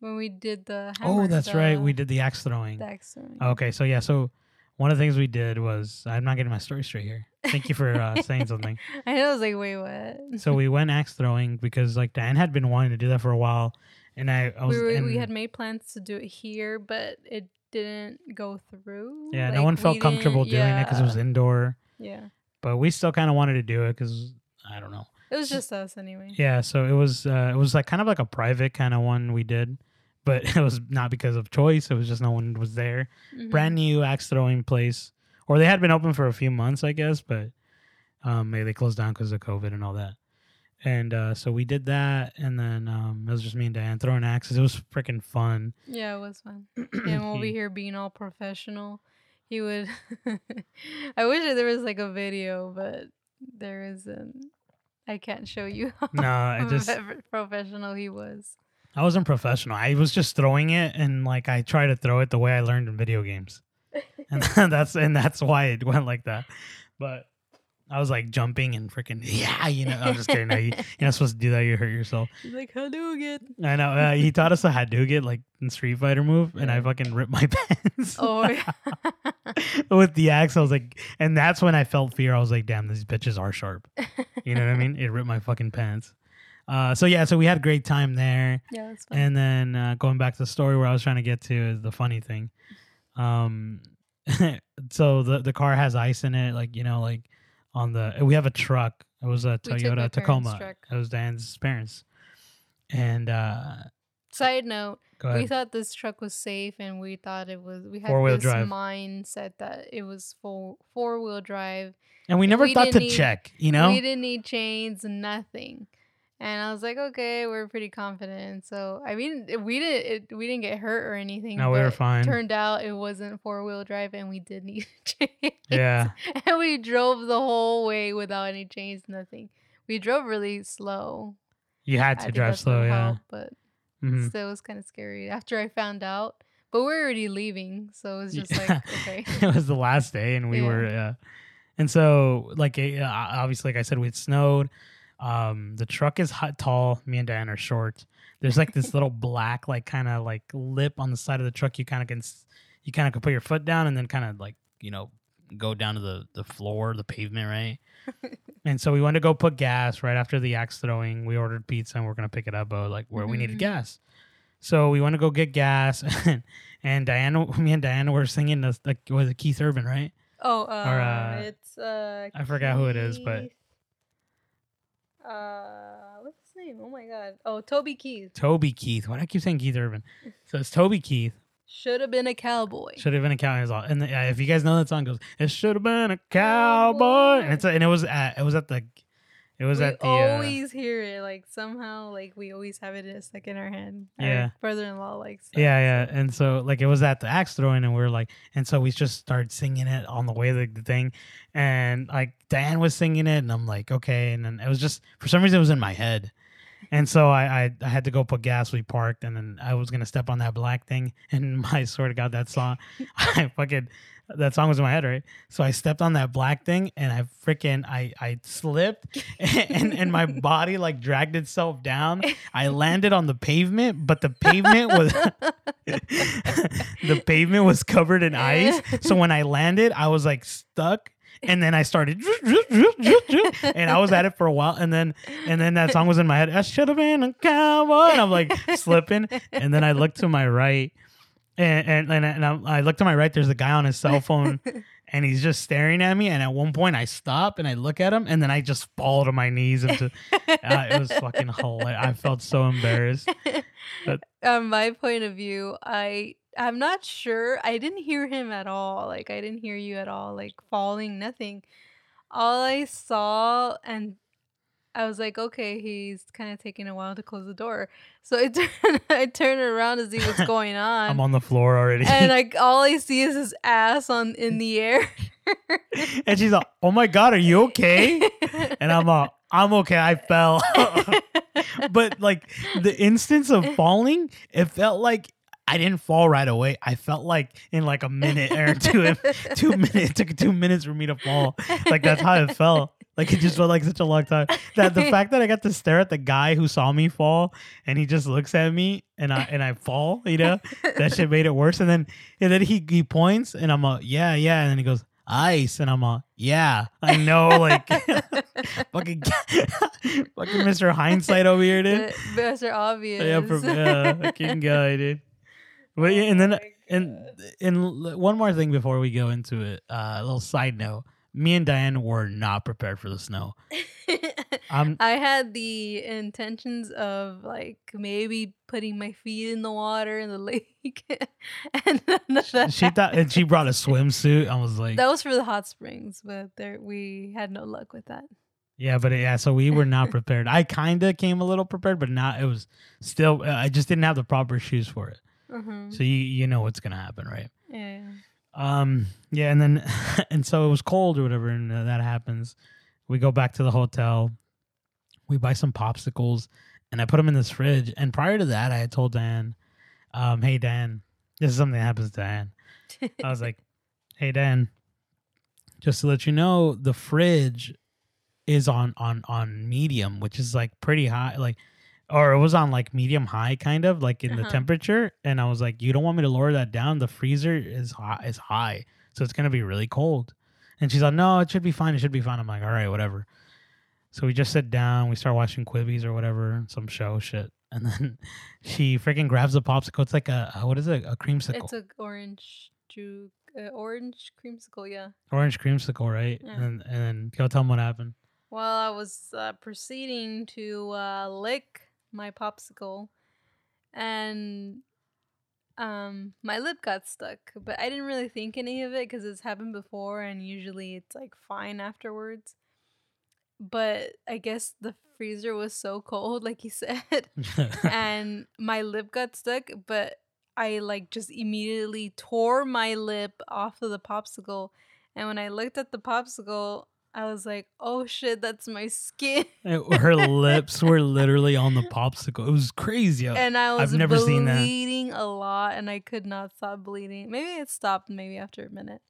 when we did the. oh, that's right. We did the axe throwing. the axe throwing. Okay, so yeah, so one of the things we did was I'm not getting my story straight here. Thank you for uh, saying something. I was like, wait, what? So we went axe throwing because like Dianne had been wanting to do that for a while, and I, I was we were, and, we had made plans to do it here, but it didn't go through. Yeah, no one felt comfortable doing it because it was indoor. Yeah, But we still kind of wanted to do it because I don't know. it was just us anyway. Yeah, so it was uh, it was like kind of like a private kind of one we did, but it was not because of choice. It was just no one was there. Mhm. Brand new axe throwing place, or they had been open for a few months, I guess, but um, maybe they closed down because of COVID and all that. And uh, so we did that, and then um, it was just me and Dianne throwing axes. It was freaking fun. Yeah, it was fun. Him over He- here being all professional. He would. I wish there was like a video, but there isn't. I can't show you how No, I just professional he was. I wasn't professional. I was just throwing it, and like I try to throw it the way I learned in video games, and that's and that's why it went like that. But I was like jumping and freaking yeah, you know. I'm just kidding. No, you, you're not supposed to do that. You hurt yourself. He's like, Hadouken. I know. Uh, he taught us a Hadouken like in Street Fighter move, and I fucking ripped my pants. Oh, yeah. with the axe. I was like, and that's when I felt fear. I was like, damn, these bitches are sharp. You know what I mean? It ripped my fucking pants. Uh, so yeah, so we had a great time there. yeah, that's fun. And then uh, going back to the story where I was trying to get to is the funny thing. Um, so the the car has ice in it, like you know, like on the we have a truck. It was a We took my Toyota parents' Tacoma. truck. It was Dan's parents. And uh, Side note, go we ahead. thought this truck was safe, and we thought it was. We had Four-wheel this drive. mindset that it was full four wheel drive. and we never we thought to need- check. You know, We didn't need chains, nothing. And I was like, okay, we're pretty confident. So I mean, we didn't it, we didn't get hurt or anything. No, we were fine. Turned out it wasn't four wheel drive, and we did need chains. Yeah. and we drove the whole way without any chains, nothing. We drove really slow. you had to think drive slow. Yeah. helped, but Mhm. still, it was kind of scary after I found out. But we're already leaving, so it was just like, okay. it was the last day, and we Yeah. were, uh, and so like uh, obviously, like I said, we had snowed. Um, the truck is hot, tall. Me and Dianne are short. There's like this little black, like kind of like lip on the side of the truck. You kind of can, you kind of can put your foot down and then kind of like you know go down to the the floor, the pavement, right? and so we went to go put gas right after the axe throwing. We ordered pizza and we're gonna pick it up, but like where we needed Mhm. gas. So we went to go get gas, and, and Diana, me and Diana were singing the like was it Keith Urban, right? Oh, uh, uh, it's uh. I forgot who it is, but- Keith- Uh, what's his name? Oh my god. Oh, Toby Keith. Toby Keith. Why do I keep saying Keith Urban? So it's Toby Keith. Should have been a cowboy. Should have been a cowboy. And the, uh, if you guys know that song, it goes it should have been a cowboy. And it's a, and it was at it was at the it was we at the uh, always hear it like somehow like we always have it in, stuck in our head. Yeah. Our brother-in-law likes. yeah yeah and so like it was at the axe throwing and we are like and so we just started singing it on the way to the thing and like Dianne was singing it and I'm like okay and then it was just for some reason it was in my head and so I, I I had to go put gas. We parked, and then I was gonna step on that black thing, and my swear to God, that song, I fucking that song was in my head, right? So I stepped on that black thing, and I freaking I I slipped, and and my body like dragged itself down. I landed on the pavement, but the pavement was the pavement was covered in ice. So when I landed, I was like stuck. And then I started, and I was at it for a while, and then and then that song was in my head. I should have been a cowboy. And I'm like slipping. And then I looked to my right, and and and, and I, I looked to my right. There's a guy on his cell phone, and he's just staring at me. And at one point, I stop and I look at him, and then I just fall to my knees. Into uh, it was fucking hilarious. I felt so embarrassed. But- on my point of view, I I'm not sure. I didn't hear him at all. Like I didn't hear you at all. Like falling, nothing. All I saw and I was like, okay, he's kind of taking a while to close the door. So I turn I turn around to see what's going on. I'm on the floor already. and like all I see is his ass on in the air. and she's like, "Oh my god, are you okay?" And I'm like, "I'm okay. I fell." but like the instance of falling, it felt like I didn't fall right away. I felt like in like a minute or two, two minutes. It took two minutes for me to fall. Like that's how it felt. Like it just felt like such a long time. That the fact that I got to stare at the guy who saw me fall and he just looks at me and I and I fall, you know, that shit made it worse. And then and then he he points and I'm like, yeah, yeah, and then he goes, ice, and I'm like, yeah, I know, like fucking fucking Mr. Hindsight over here, dude. Mr. Obvious. Yeah, from, yeah, fucking guy, dude. But yeah, and then Oh And and one more thing before we go into it, uh, a little side note: me and Dianne were not prepared for the snow. I'm I had the intentions of like maybe putting my feet in the water in the lake, and that she thought and she brought a swimsuit. I was like, that was for the hot springs, but there we had no luck with that. yeah, but yeah, so we were not prepared. I kind of came a little prepared, but not. It was still. Uh, I just didn't have the proper shoes for it. Uh-huh. So you you know what's gonna happen, right? Yeah. Um, yeah, and then and so it was cold or whatever, and uh, that happens. We go back to the hotel. We buy some popsicles, and I put them in this fridge. And prior to that, I had told Dan, um, "Hey Dan, this is something that happens to Dan." I was like, "Hey Dan, just to let you know, the fridge is on on on medium, which is like pretty high, like." Or it was on like medium high, kind of like in the Uh-huh. temperature, and I was like, "You don't want me to lower that down? The freezer is high, is high, so it's gonna be really cold." And she's like, "No, it should be fine. It should be fine." I'm like, "All right, whatever." So we just sit down, we start watching Quibis or whatever, some show shit, and then she freaking grabs a popsicle. It's like a a- what is it? A creamsicle, It's a orange juke, uh, orange creamsicle. Yeah. orange creamsicle, right? Yeah. And and then go tell them what happened. Well, I was uh, proceeding to uh, lick my popsicle, and um, my lip got stuck. But I didn't really think any of it because it's happened before, and usually it's like fine afterwards. But I guess the freezer was so cold, like you said, and my lip got stuck. But I like just immediately tore my lip off of the popsicle, and when I looked at the popsicle. I was like, "Oh shit, that's my skin," Her lips were literally on the popsicle. It was crazy. and I I've was never seen that. bleeding a lot, and I could not stop bleeding. Maybe it stopped, maybe after a minute,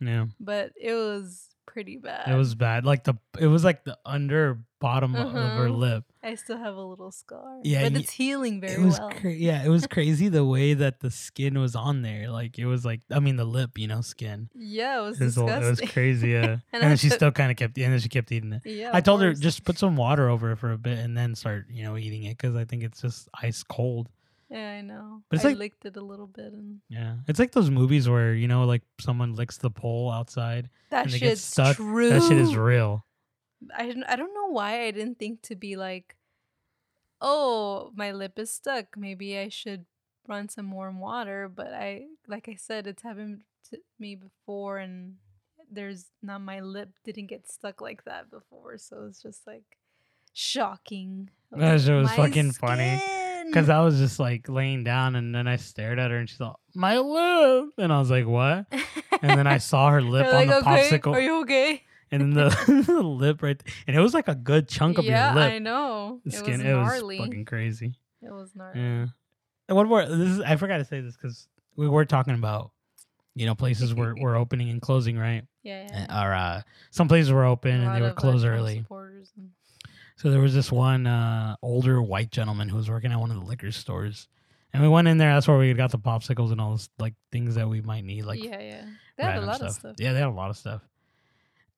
yeah, but it was pretty bad. it was bad. Like the it was like the under bottom of her Uh-huh. lip. I still have a little scar. Yeah, but it's healing it very was well. cra- yeah, it was crazy the way that the skin was on there. Like it was like I mean the lip, you know, skin. yeah, it was It was, disgusting. it was crazy. Yeah, and, And then she still kind of kept. And then she kept eating it. yeah, I told her just put some water over it for a bit and then start, you know, eating it because I think it's just ice cold. Yeah, I know. But it's I like- licked it a little bit, and Yeah, it's like those movies where you know, like someone licks the pole outside. that And they get shit's stuck. true. That shit is real. I don't- I don't know why I didn't think to be like, oh, my lip is stuck. Maybe I should run some warm water. But I, like I said, it's happened to me before, and there's not my lip didn't get stuck like that before. So it's just like shocking. That like, shit was "My fucking funny." Skin!" Because I was just like laying down and then I stared at her and she's like, my lip. And I was like, what? And then I saw her lip on like, the okay, popsicle. Are you okay? and then the, the lip right And it was like a good chunk of yeah, your lip. I know. The It skin. was It was gnarly. fucking crazy. It was gnarly. Yeah. And one more. This is I forgot to say this because we were talking about, you know, places were, were opening and closing, right? Yeah, yeah. Or uh, some places were open and they were of, uh, closed early. and- So there was this one uh, older white gentleman who was working at one of the liquor stores, and we went in there. That's where we got the popsicles and all those like things that we might need, like yeah, yeah. They had a lot of stuff. Yeah, they had a lot of stuff.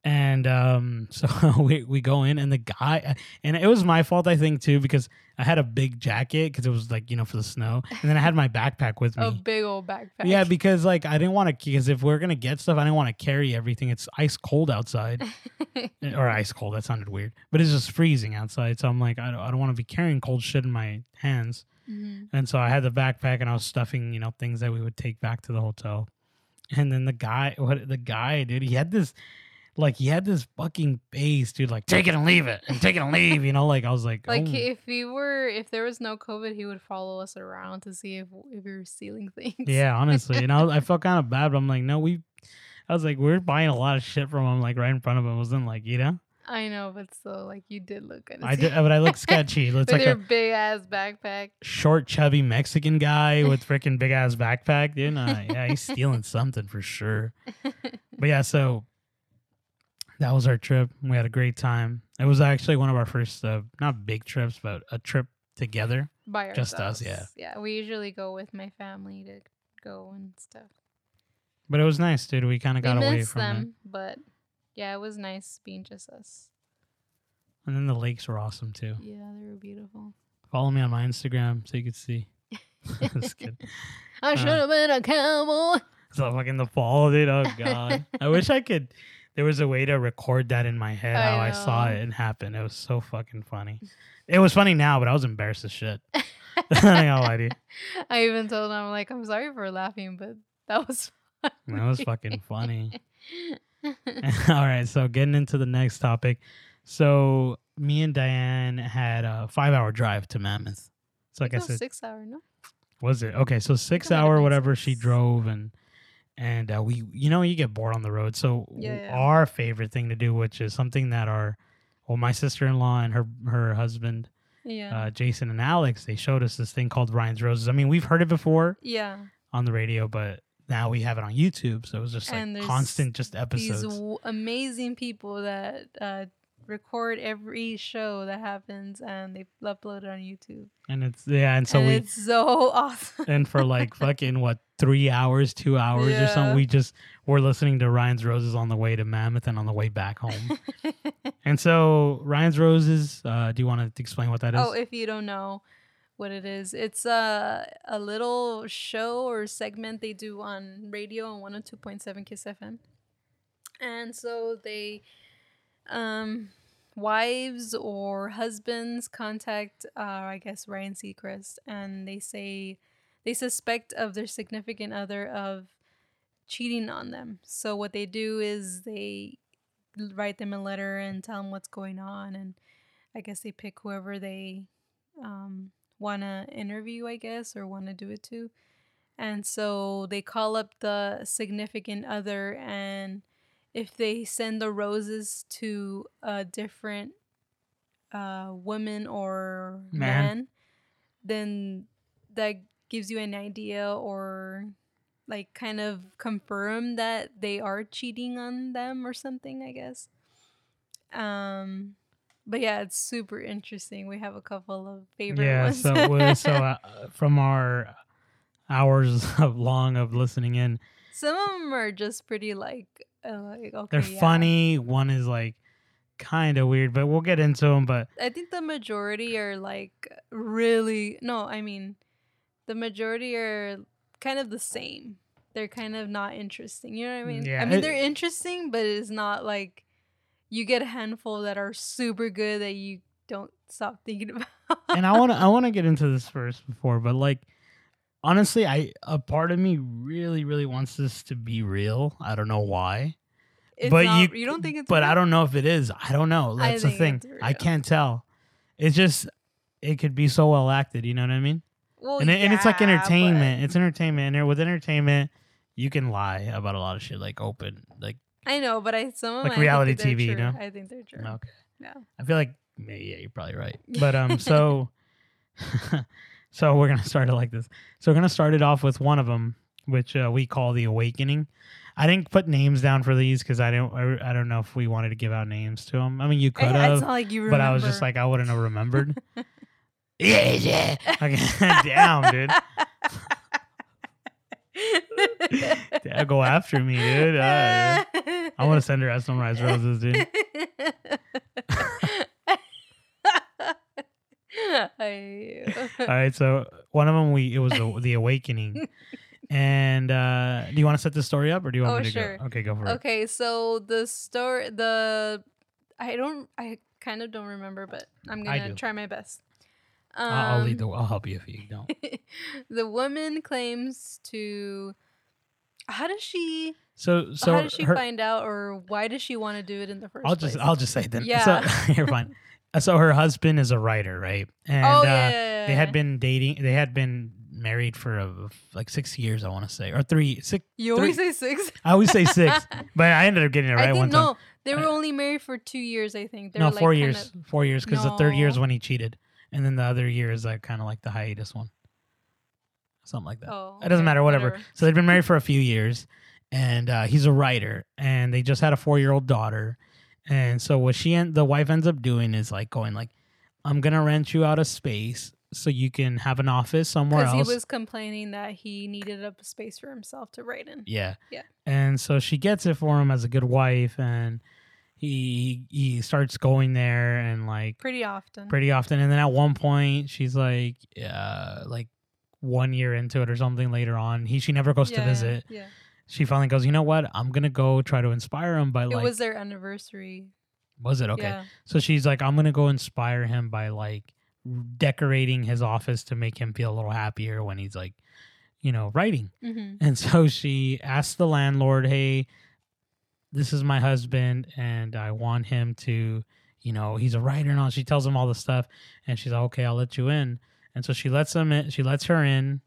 And um, so we we go in, and the guy, and it was my fault, I think, too, because I had a big jacket because it was like you know for the snow, and then I had my backpack with me. A big old backpack. Yeah, because like I didn't want to, because if we're gonna get stuff, I didn't want to carry everything. It's ice cold outside, or ice cold. That sounded weird, but it's just freezing outside. So I'm like, I don't, I don't want to be carrying cold shit in my hands. Mhm. And so I had the backpack, and I was stuffing, you know, things that we would take back to the hotel. And then the guy, what the guy, dude, he had this, like, he had this fucking face, dude, like take it and leave it, and take it and leave, you know, like I was like, Like oh. if we were, if there was no COVID, he would follow us around to see if if we were stealing things. Yeah, honestly, and I, was, I felt kind of bad, but I'm like, no, we. I was like, we're buying a lot of shit from him, like right in front of him. Wasn't like, you know, I know, but still, like you did look good. I did, but I look sketchy. It looks with like your big ass backpack. short, chubby Mexican guy with freaking big ass backpack, dude. Uh, yeah, he's stealing something for sure. But yeah, so that was our trip. We had a great time. It was actually one of our first, uh, not big trips, but a trip together. By Just us, yeah. Yeah, we usually go with my family to go and stuff. But it was nice, dude. We kind of got away from them, it. but yeah, it was nice being just us. And then the lakes were awesome too. Yeah, they were beautiful. Follow me on my Instagram so you could see. Just kidding. I Uh, should have been a cowboy. So fucking the fall, dude. Oh god. I wish I could. There was a way to record that in my head I how I saw it happen. It was so fucking funny. It was funny now, but I was embarrassed as shit. I ain't gonna lie to you. I even told him, I'm like, I'm sorry for laughing, but that was That was fucking funny. All right, so getting into the next topic. So me and Dianne had a five-hour drive to Mammoth. So like I It was said, six hour, no? was it okay? So six hour whatever she drove and and uh, we you know you get bored on the road. So Yeah, our favorite thing to do, which is something that our well my sister-in-law and her her husband Yeah. uh, Jason and Alex they showed us this thing called Ryan's Roses. I mean we've heard it before yeah. on the radio, but now we have it on YouTube. So it was just And like constant just These episodes. w- amazing people that uh, record every show that happens and they upload it on YouTube. and it's yeah, and so and we it's so awesome. and for like fucking what three hours, two hours or something, we just were listening to Ryan's Roses on the way to Mammoth and on the way back home. and so Ryan's Roses, uh, do you want to explain what that is? oh, if you don't know what it is, it's a a little show or segment they do on radio on 102.7 KIIS FM. And so they um wives or husbands contact uh I guess Ryan Seacrest and they say they suspect of their significant other of cheating on them. So what they do is they write them a letter and tell them what's going on and I guess they pick whoever they um, want to interview, I guess, or want to do it to. And so they call up the significant other, and if they send the roses to a different uh, woman or Man. man, then that gives you an idea or like kind of confirm that they are cheating on them or something, I guess. Um, but yeah, it's super interesting. We have a couple of favorite yeah. ones. So we- so uh, from our hours of long of listening in, Some of them are just pretty like, uh, like okay, they're yeah. funny. One is like kind of weird, but we'll get into them. But I think the majority are like really no, I mean, the majority are kind of the same. They're kind of not interesting. You know what I mean? Yeah, I mean, they're interesting, but it's not like you get a handful that are super good that you don't stop thinking about. and I want to I want to get into this first before, but like honestly, I a part of me really really wants this to be real. I don't know why, It's but not, you you don't think it's but I don't know if it is. I don't know. That's the thing. I can't tell. It's just it could be so well acted. You know what I mean? Well, and, it, and it's like entertainment. but- It's entertainment, and with entertainment, you can lie about a lot of shit, like open, like I know, but I some of Like I reality think they're TV, you know? I think they're true. okay. Yeah. I feel like yeah, yeah, you're probably right. But um, so so we're gonna start it like this. So we're gonna start it off with one of them, which uh, we call the Awakening. I didn't put names down for these because I don't I, I don't know if we wanted to give out names to them. I mean, you could have, like but I was just like I wouldn't have remembered. yeah, yeah. Okay, damn, dude. Yeah, go after me, dude. Uh, I want to send her some rice roses, dude. All right, so one of them we it was the, the Awakening, and uh do you want to set the story up or do you want Oh, me to sure. go? Okay, go for it. okay, so the story, the I don't, I kind of don't remember, but I'm gonna try my best. I'll, I'll lead Um, the. I'll help you if you don't. the woman claims to. How does she? So so how does she her, find out, or why does she want to do it in the 1st I'll place? just I'll just say then. Yeah. So you're fine. Uh, So her husband is a writer, right? And oh uh, yeah, yeah, yeah, they had been dating. They had been married for a, like six years, I want to say, or three, six. You always say six. I always say six, but I ended up getting it right I think one time. no, they were only married for two years. I think. They no, like, four kinda- years. Four years, because the third year is when he cheated, and then the other year is like kind of like the hiatus one, something like that. Oh, It doesn't okay, matter, whatever. So they've been married for a few years, and uh, he's a writer, and they just had a four-year-old daughter. And so what she and the wife ends up doing is like going like, "I'm gonna rent you out a space so you can have an office somewhere Because else." he was complaining that he needed a space for himself to write in. yeah, Yeah. And so she gets it for him as a good wife, and he he starts going there and like Pretty often. pretty often. And then at one point, she's like, uh, like one year into it or something later on. He she never goes to visit. Yeah. She finally goes, you know what? I'm gonna go try to inspire him by It like was their anniversary. was it okay? Yeah. So she's like, I'm gonna go inspire him by like decorating his office to make him feel a little happier when he's like, you know, writing. hmm And so she asks the landlord, Hey, this is my husband, and I want him to, you know, he's a writer and all. She tells him all the stuff, and she's like, Okay, I'll let you in. And so she lets him in, she lets her in,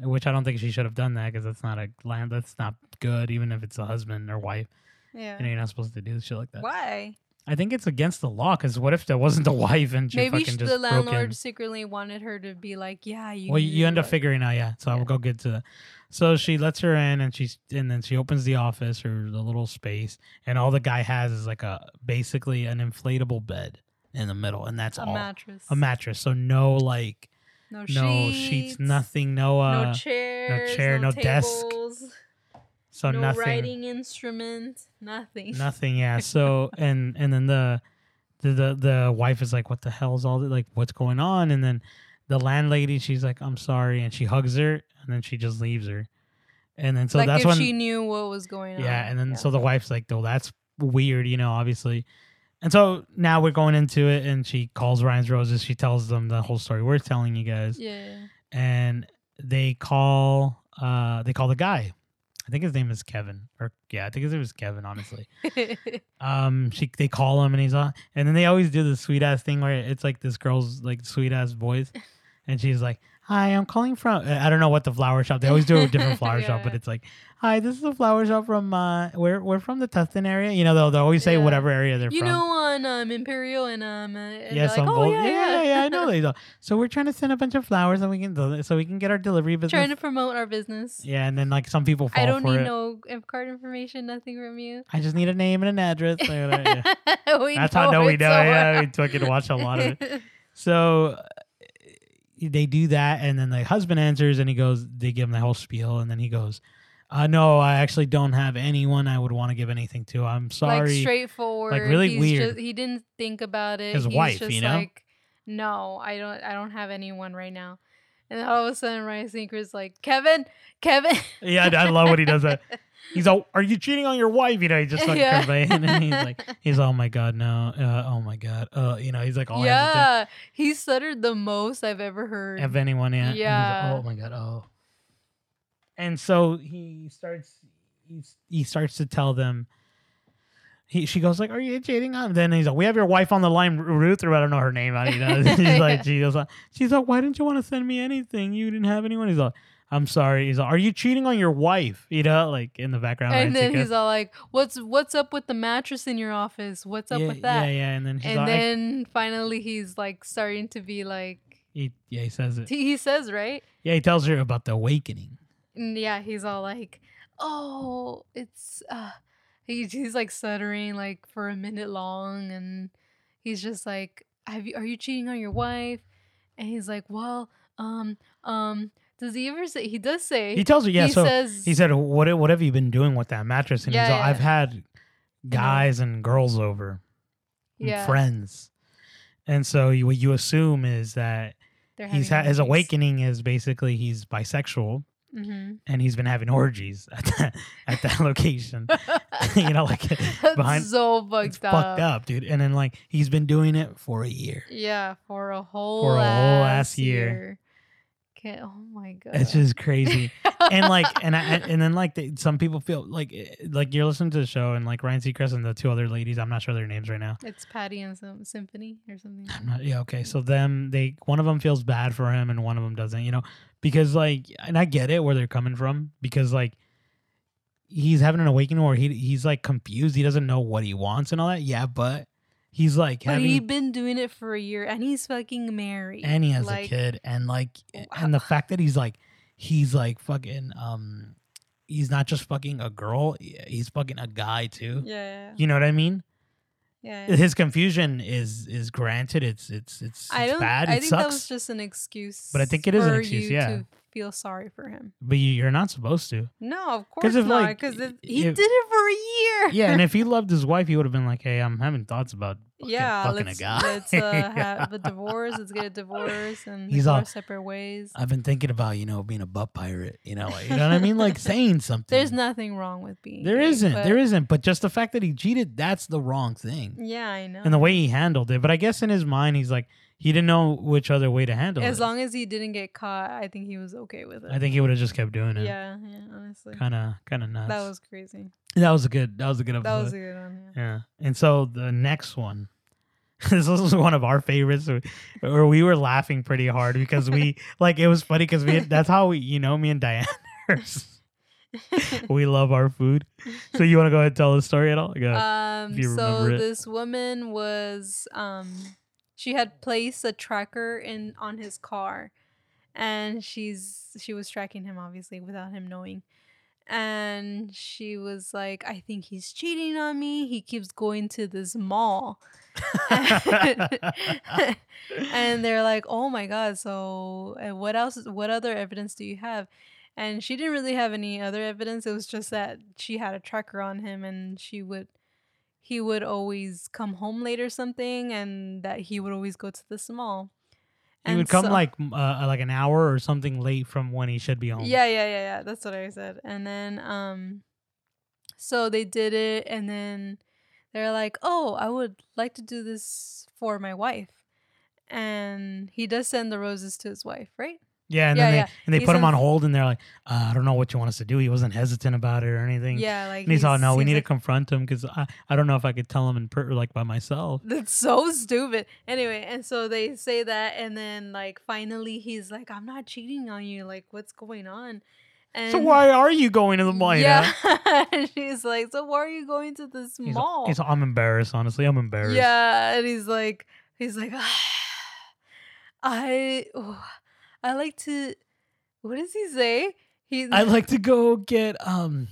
which I don't think she should have done that because that's not a land, that's not good, even if it's a husband or wife. Yeah. You know, you're not supposed to do shit like that. Why? I think it's against the law because what if there wasn't a wife and she Maybe fucking just the landlord secretly wanted her to be like, "Yeah, you." Well, you end up figuring out, yeah. So I'll go get to that. So she lets her in, and she's and then she opens the office or the little space, and all the guy has is like a basically an inflatable bed in the middle, and that's a all mattress. a mattress. So no like No, no sheets, nothing, no uh, no chairs. chair, no desk, tables, so no nothing, writing instrument. Nothing. nothing. Yeah. So and and then the the the, the wife is like, what the hell's all this? like what's going on? And then the landlady, she's like, I'm sorry, and she hugs her, and then she just leaves her. And then so like that's if when she knew what was going on. Yeah, and then so the wife's like, "Oh, that's weird," you know, obviously. And so now we're going into it, and she calls Ryan's Roses. She tells them the whole story we're telling you guys, Yeah. and they call, uh, they call the guy. I think his name is Kevin, or yeah, I think his name is Kevin. Honestly, um, she they call him, and he's on, and then they always do the sweet ass thing where it's like this girl's like sweet ass voice, and she's like. Hi, I'm calling from. I don't know what the flower shop. They always do a different flower shop, but it's like Hi, this is a flower shop from uh we're we're from the Tustin area. You know, they'll, they'll always say Yeah. whatever area they're you from. You know, on um, Imperial and um, uh, and yeah, like, bull- oh yeah, yeah, yeah, I know they do. So we're trying to send a bunch of flowers and we can so we can get our delivery business. Trying to promote our business. yeah, and then like some people fall I don't need it. no card information, nothing from you. I just need a name and an address. Like that, yeah. we That's how no, we know. so Yeah, we fucking watch a lot of it. So they do that, and then the husband answers, and he goes, they give him the whole spiel, and then he goes, uh, "No, I actually don't have anyone I would want to give anything to. I'm sorry." Like straightforward. like really He's weird. Just, he didn't think about it. His He's wife, just you know? Like, no, I don't. I don't have anyone right now. And then all of a sudden, Ryan Seacrest's like, Kevin, Kevin. yeah, I love when he does that. He's all, "Are you cheating on your wife?" You know, he just like Yeah. conveying, and he's like, he's, "Oh my god, no, uh, oh my god, uh, you know," he's like all yeah, he stuttered the most I've ever heard. Of anyone, yeah. Like, oh my god, oh. And so he starts, he, he starts to tell them. He, she goes like, "Are you cheating on?" Then he's like, "We have your wife on the line, Ruth, or I don't know her name. I, you know, she's like, she goes, like, she's like, why didn't you want to send me anything? You didn't have anyone. He's like, I'm sorry. He's like, are you cheating on your wife? You know, like in the background. and then he's all like, "What's what's up with the mattress in your office? What's up yeah, with that?" Yeah, yeah. And then he's and like, then finally, he's like starting to be like, he, yeah, he says it. he he says right, Yeah, he tells her about the awakening. and yeah, he's all like, "Oh, it's uh," he, he's like stuttering like for a minute long, and he's just like, "Have you are you cheating on your wife?" And he's like, "Well, um, um." Does he ever say? He does say. He tells her, yeah. he so says he said, "What what have you been doing with that mattress?" And he's Yeah, "I've had guys and girls over, and Yeah. friends." And so you, what you assume is that he's his awakening is basically he's bisexual Mhm. and he's been having orgies at that at that location. you know, like behind so fucked it's up. fucked up, dude. And then like he's been doing it for a year. Yeah, for a whole For a whole ass ass year. year. Can't, oh my god. It's just crazy. and like and I, and then like they, some people feel like eh, like you're listening to the show and like Ryan Seacrest and the two other ladies I'm not sure their names right now it's Patty and some symphony or something. I'm not yeah okay so them they one of them feels bad for him and one of them doesn't you know because like and I get it where they're coming from because like he's having an awakening where he he's like confused he doesn't know what he wants and all that yeah but he's like But he's been doing it for a year and he's fucking married. and he has like, a kid and like Wow. and the fact that he's like he's like fucking um he's not just fucking a girl he's fucking a guy too Yeah. you know what i mean Yeah. his confusion is is granted it's it's it's, I it's don't bad I it think sucks that was just an excuse. But I think it is an excuse, yeah. To feel sorry for him. But you, you're not supposed to. No, of course if, not. like, Because he if- did it for a year. Yeah, and if he loved his wife, he would have been like, "Hey, I'm having thoughts about fucking, yeah, fucking let's a guy." let's uh, have a divorce. Let's get a divorce and He's all- separate ways. I've been thinking about you know being a butt pirate. You know, like, you know what I mean? Like saying something. There's nothing wrong with being. There isn't. but- There isn't. But just the fact that he cheated, that's the wrong thing. Yeah, I know. And the way he handled it. But I guess in his mind, he's like, he didn't know which other way to handle as it. As long as he didn't get caught, I think he was okay with it. I think he would have just kept doing it. Yeah, yeah. Honestly, Kind of, kind of nuts. that was crazy. that was a good. That was a good That was a good one. Yeah. Yeah. And so the next one, this was one of our favorites, where we were laughing pretty hard because we like it was funny because we that's how we you know me and Dianne we love our food. So you want to go ahead and tell the story at all? Go. Um, so this woman was um, she had placed a tracker in on his car, and she's she was tracking him obviously without him knowing, and she was like, "I think he's cheating on me. He keeps going to this mall." and they're like, "Oh my god! So, uh, what else? What other evidence do you have?" And she didn't really have any other evidence. It was just that she had a tracker on him, and she would, he would always come home late or something, and that he would always go to the mall. he And would come so- like uh, like an hour or something late from when he should be home. Yeah, yeah, yeah, yeah. That's what I said. And then um so they did it and then they're like, "Oh, I would like to do this for my wife." And he does send the roses to his wife, right? Yeah, and Yeah, then yeah. they and they He put him on hold, and they're like, uh, "I don't know what you want us to do." He wasn't hesitant about it or anything. Yeah, like and he's all, "No, we need like- to confront him because I, I don't know if I could tell him in per- like by myself." That's so stupid. Anyway, and so they say that, and then like finally he's like, "I'm not cheating on you. Like, what's going on?" And So why are you going to the mall? Yeah, and she's like, "So why are you going to this He's, mall?" he's, I'm embarrassed. Honestly, I'm embarrassed. Yeah, and he's like, he's like, I, oh, I like to. What does he say? He, I like to go get um,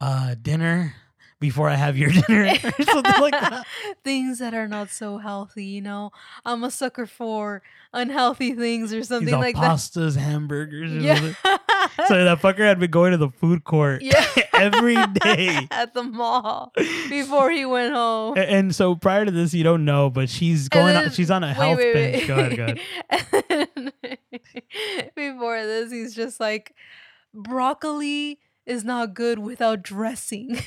uh, dinner before I have your dinner or something like that. things that are not so healthy. You know, I'm a sucker for unhealthy things or something like pastas, hamburgers. that. or Yeah. something. So that fucker had been going to the food court yeah. every day. at the mall before he went home. A- And so prior to this, you don't know, but she's going. on, she's on a Wait, health wait, bench. wait. Go ahead, go ahead. Before this, he's just like, broccoli is not good without dressing.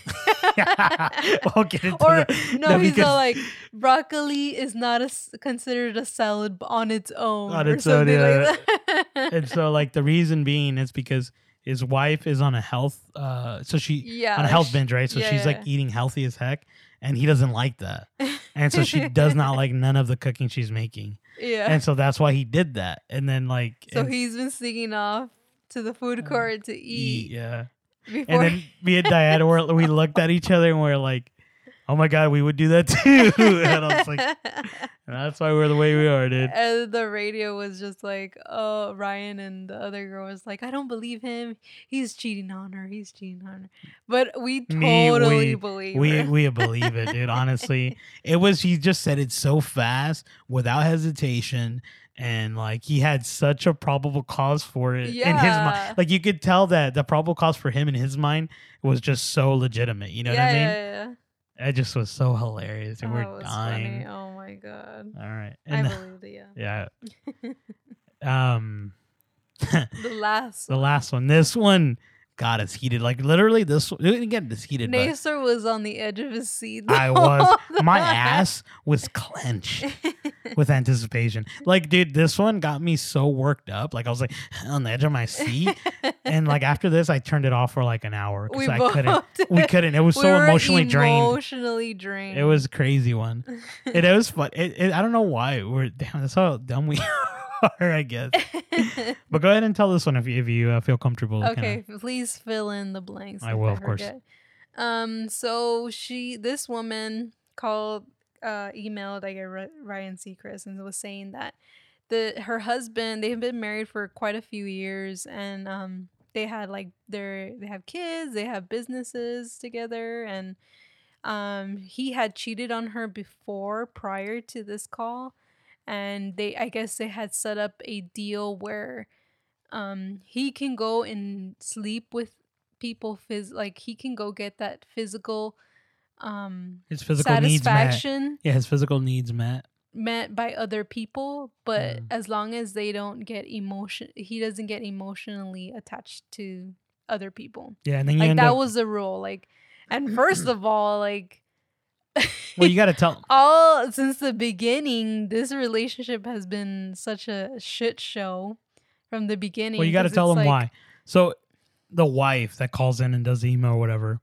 we'll get into or that. no, he's because- all like, broccoli is not a considered a salad on its own. On or its own, yeah. like and so like the reason being is because his wife is on a health uh so she yeah, on a health sh- binge right so yeah, she's like eating healthy as heck and he doesn't like that and so she does not like none of the cooking she's making yeah. and so that's why he did that and then like so and he's been sneaking off to the food court to eat, yeah before. and then me and Dianne were we looked at each other and we're like oh my god we would do that too and I was like and that's why we're the way we are dude And the radio was just like, oh, Ryan and the other girl was like, I don't believe him. He's cheating on her. He's cheating on her. But we Me, totally we- believe we her. we believe it, dude. Honestly, it was he just said it so fast without hesitation, and like he had such a probable cause for it in his mind. Like you could tell that the probable cause for him in his mind was just so legitimate. You know yeah, what I mean? yeah, yeah. It just was so hilarious, and That we're dying. funny. Oh my god. All right, I and believed it, yeah. yeah, um, The last the last one. This one got it's heated. Like literally, this again, it this heated. Nasser was on the edge of his seat. I was. My ass was clenched. with anticipation. Like, dude, this one got me so worked up. Like, I was like on the edge of my seat. and like after this, I turned it off for like an hour because I couldn't. We couldn't. It was we so were emotionally drained. Emotionally drained. It was a crazy one. It, it was fun. It, it, I don't know why we're damn. That's how dumb we are, I guess. But go ahead and tell this one if you if you uh, feel comfortable. kinda- okay, please fill in the blanks. I will, of course. Um, so she, this woman called, uh, emailed I guess Ryan Seacrest and was saying that the her husband they've been married for quite a few years and um they had like their they have kids they have businesses together and um he had cheated on her before prior to this call and they i guess they had set up a deal where um he can go and sleep with people phys- like he can go get that physical um His physical needs met. Yeah, his physical needs met. met by other people but Mm. as long as they don't get emotion he doesn't get emotionally attached to other people Yeah, and then you like that up. was the rule like and first of all like well, you got to tell. all since the beginning this relationship has been such a shit show from the beginning Well, you got to tell them like- why. So, the wife that calls in and does the email or whatever,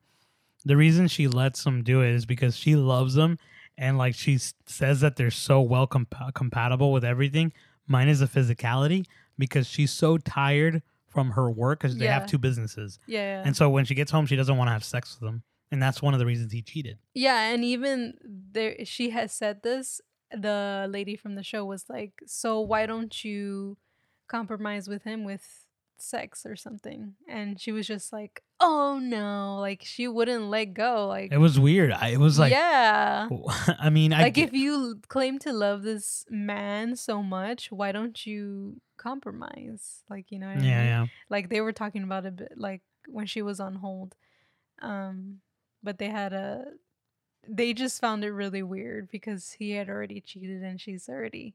the reason she lets them do it is because she loves them and like she says that they're so well compa- compatible with everything. Mine is the physicality because she's so tired from her work because they Yeah. have two businesses, yeah yeah. and so when she gets home, she doesn't want to have sex with them, and that's one of the reasons he cheated. Yeah, and even there, she has said this. The lady from the show was like, "So why don't you compromise with him with sex or something?" And she was just like, "Oh no!" Like she wouldn't let go. Like It was weird. I, it was like, yeah. I mean, I Like get- if you claim to love this man so much, why don't you compromise? Like you know what I yeah, mean? yeah. like they were talking about a bit like when she was on hold um but they had a they just found it really weird because he had already cheated and she's already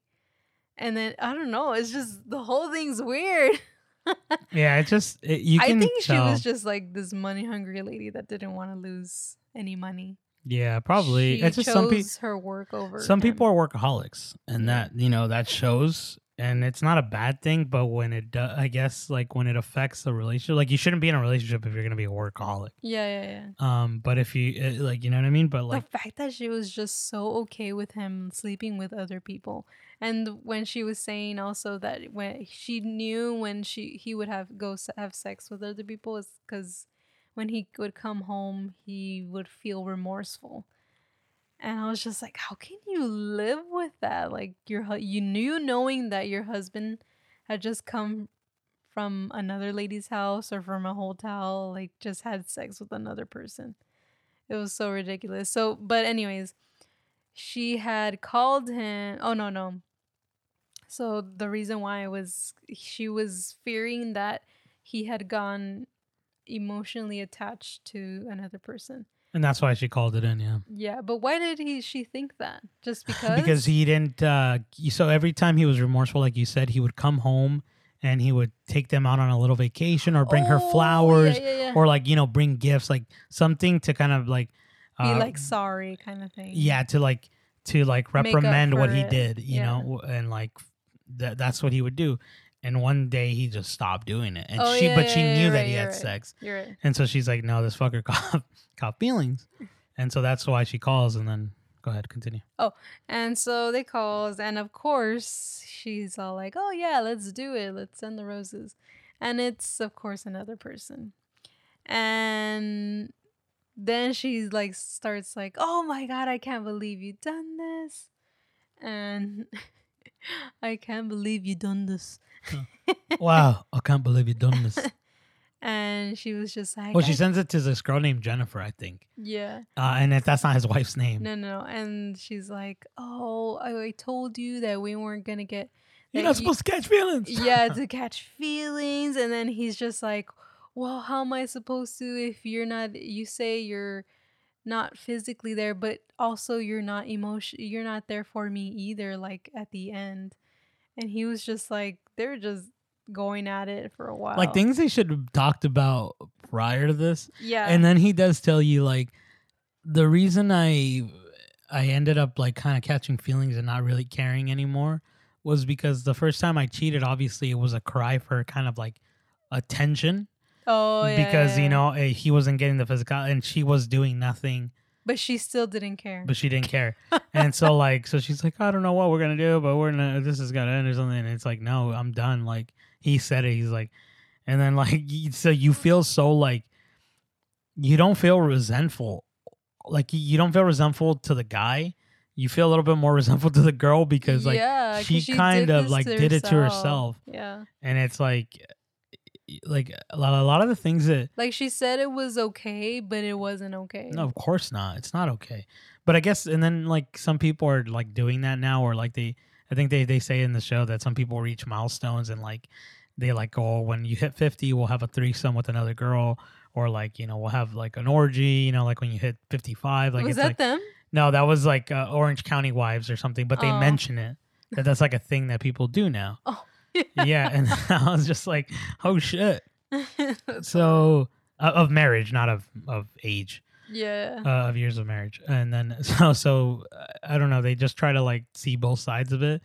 and then i don't know it's just the whole thing's weird Yeah, it just it, you i think she was just like this money hungry lady that didn't want to lose any money yeah, probably. she it's just some people. her work over Some him. people are workaholics, and that you know that shows, and it's not a bad thing. But when it does, I guess like when it affects the relationship, like you shouldn't be in a relationship if you're gonna be a workaholic. yeah yeah yeah Um, but if you uh, like, you know what I mean. But like, the fact that she was just so okay with him sleeping with other people and when she was saying also that when she knew when she he would have go have sex with other people is because when he would come home he would feel remorseful and i was just like how can you live with that like your you knew knowing that your husband had just come from another lady's house or from a hotel like just had sex with another person it was so ridiculous. So, but anyways, she had called him. Oh no, no. So the reason why was she was fearing that he had gone emotionally attached to another person. And that's why she called it in. Yeah, Yeah, but why did he she think that? Just because? because he didn't. uh So every time he was remorseful, like you said, he would come home and he would take them out on a little vacation or bring her Oh, flowers yeah, yeah, yeah. or like you know bring gifts, like something to kind of like be uh, like sorry kind of thing. yeah to like to like reprimand what he it. did you know and like that that's what he would do and one day he just stopped doing it. And Oh, she yeah, but yeah, she knew that right, he had right. sex. Right. and so she's like no this fucker caught, caught feelings. And so that's why she calls and then go ahead continue. Oh, And so they calls, and of course she's all like, "Oh yeah, let's do it. Let's send the roses," and it's of course another person, and then she like starts like, "Oh my god, I can't believe you done this," and I can't believe you done this, wow i can't believe you done this. And she was just like, well she sends it to this girl named jennifer i think. Yeah." uh, and if that's not his wife's name. No, no, no. And she's like, "Oh, I, I told you that we weren't gonna get you're not you- supposed to catch feelings. Yeah to catch feelings. And then he's just like well how am i supposed to if you're not you say you're not physically there but also you're not emotion you're not there for me either like at the end? And he was just like they're just going at it for a while. like things they should have talked about prior to this. Yeah. And then he does tell you like the reason i i ended up like kind of catching feelings and not really caring anymore was because the first time i cheated obviously it was a cry for kind of like attention. Oh yeah, because yeah, you know eh, he wasn't getting the physical and she was doing nothing but she still didn't care. But she didn't care. And so like so she's like i don't know what we're gonna do but we're gonna this is gonna end or something. And it's like no i'm done. Like he said it. He's like and then like so you feel so like you don't feel resentful. Like you- don't feel resentful to the guy. You feel a little bit more resentful to the girl because like yeah, she did kind of, like, did it to herself. yeah. And it's like like a lot, a lot of the things that like she said it was okay but it wasn't okay No, of course not. It's not okay. But I guess, and then like some people are like doing that now, or like they, I think they they say in the show that some people reach milestones and like they like oh when you hit 50 we'll have a threesome with another girl or like you know we'll have like an orgy you know like when you hit 55 like was it's that like them? no that was like uh, orange county wives or something but they Oh. mention it that that's like a thing that people do now Oh, yeah and i was just like oh shit. So uh, of marriage not of of age. Yeah. uh, of years of marriage. And then so so uh, i don't know they just try to like see both sides of it.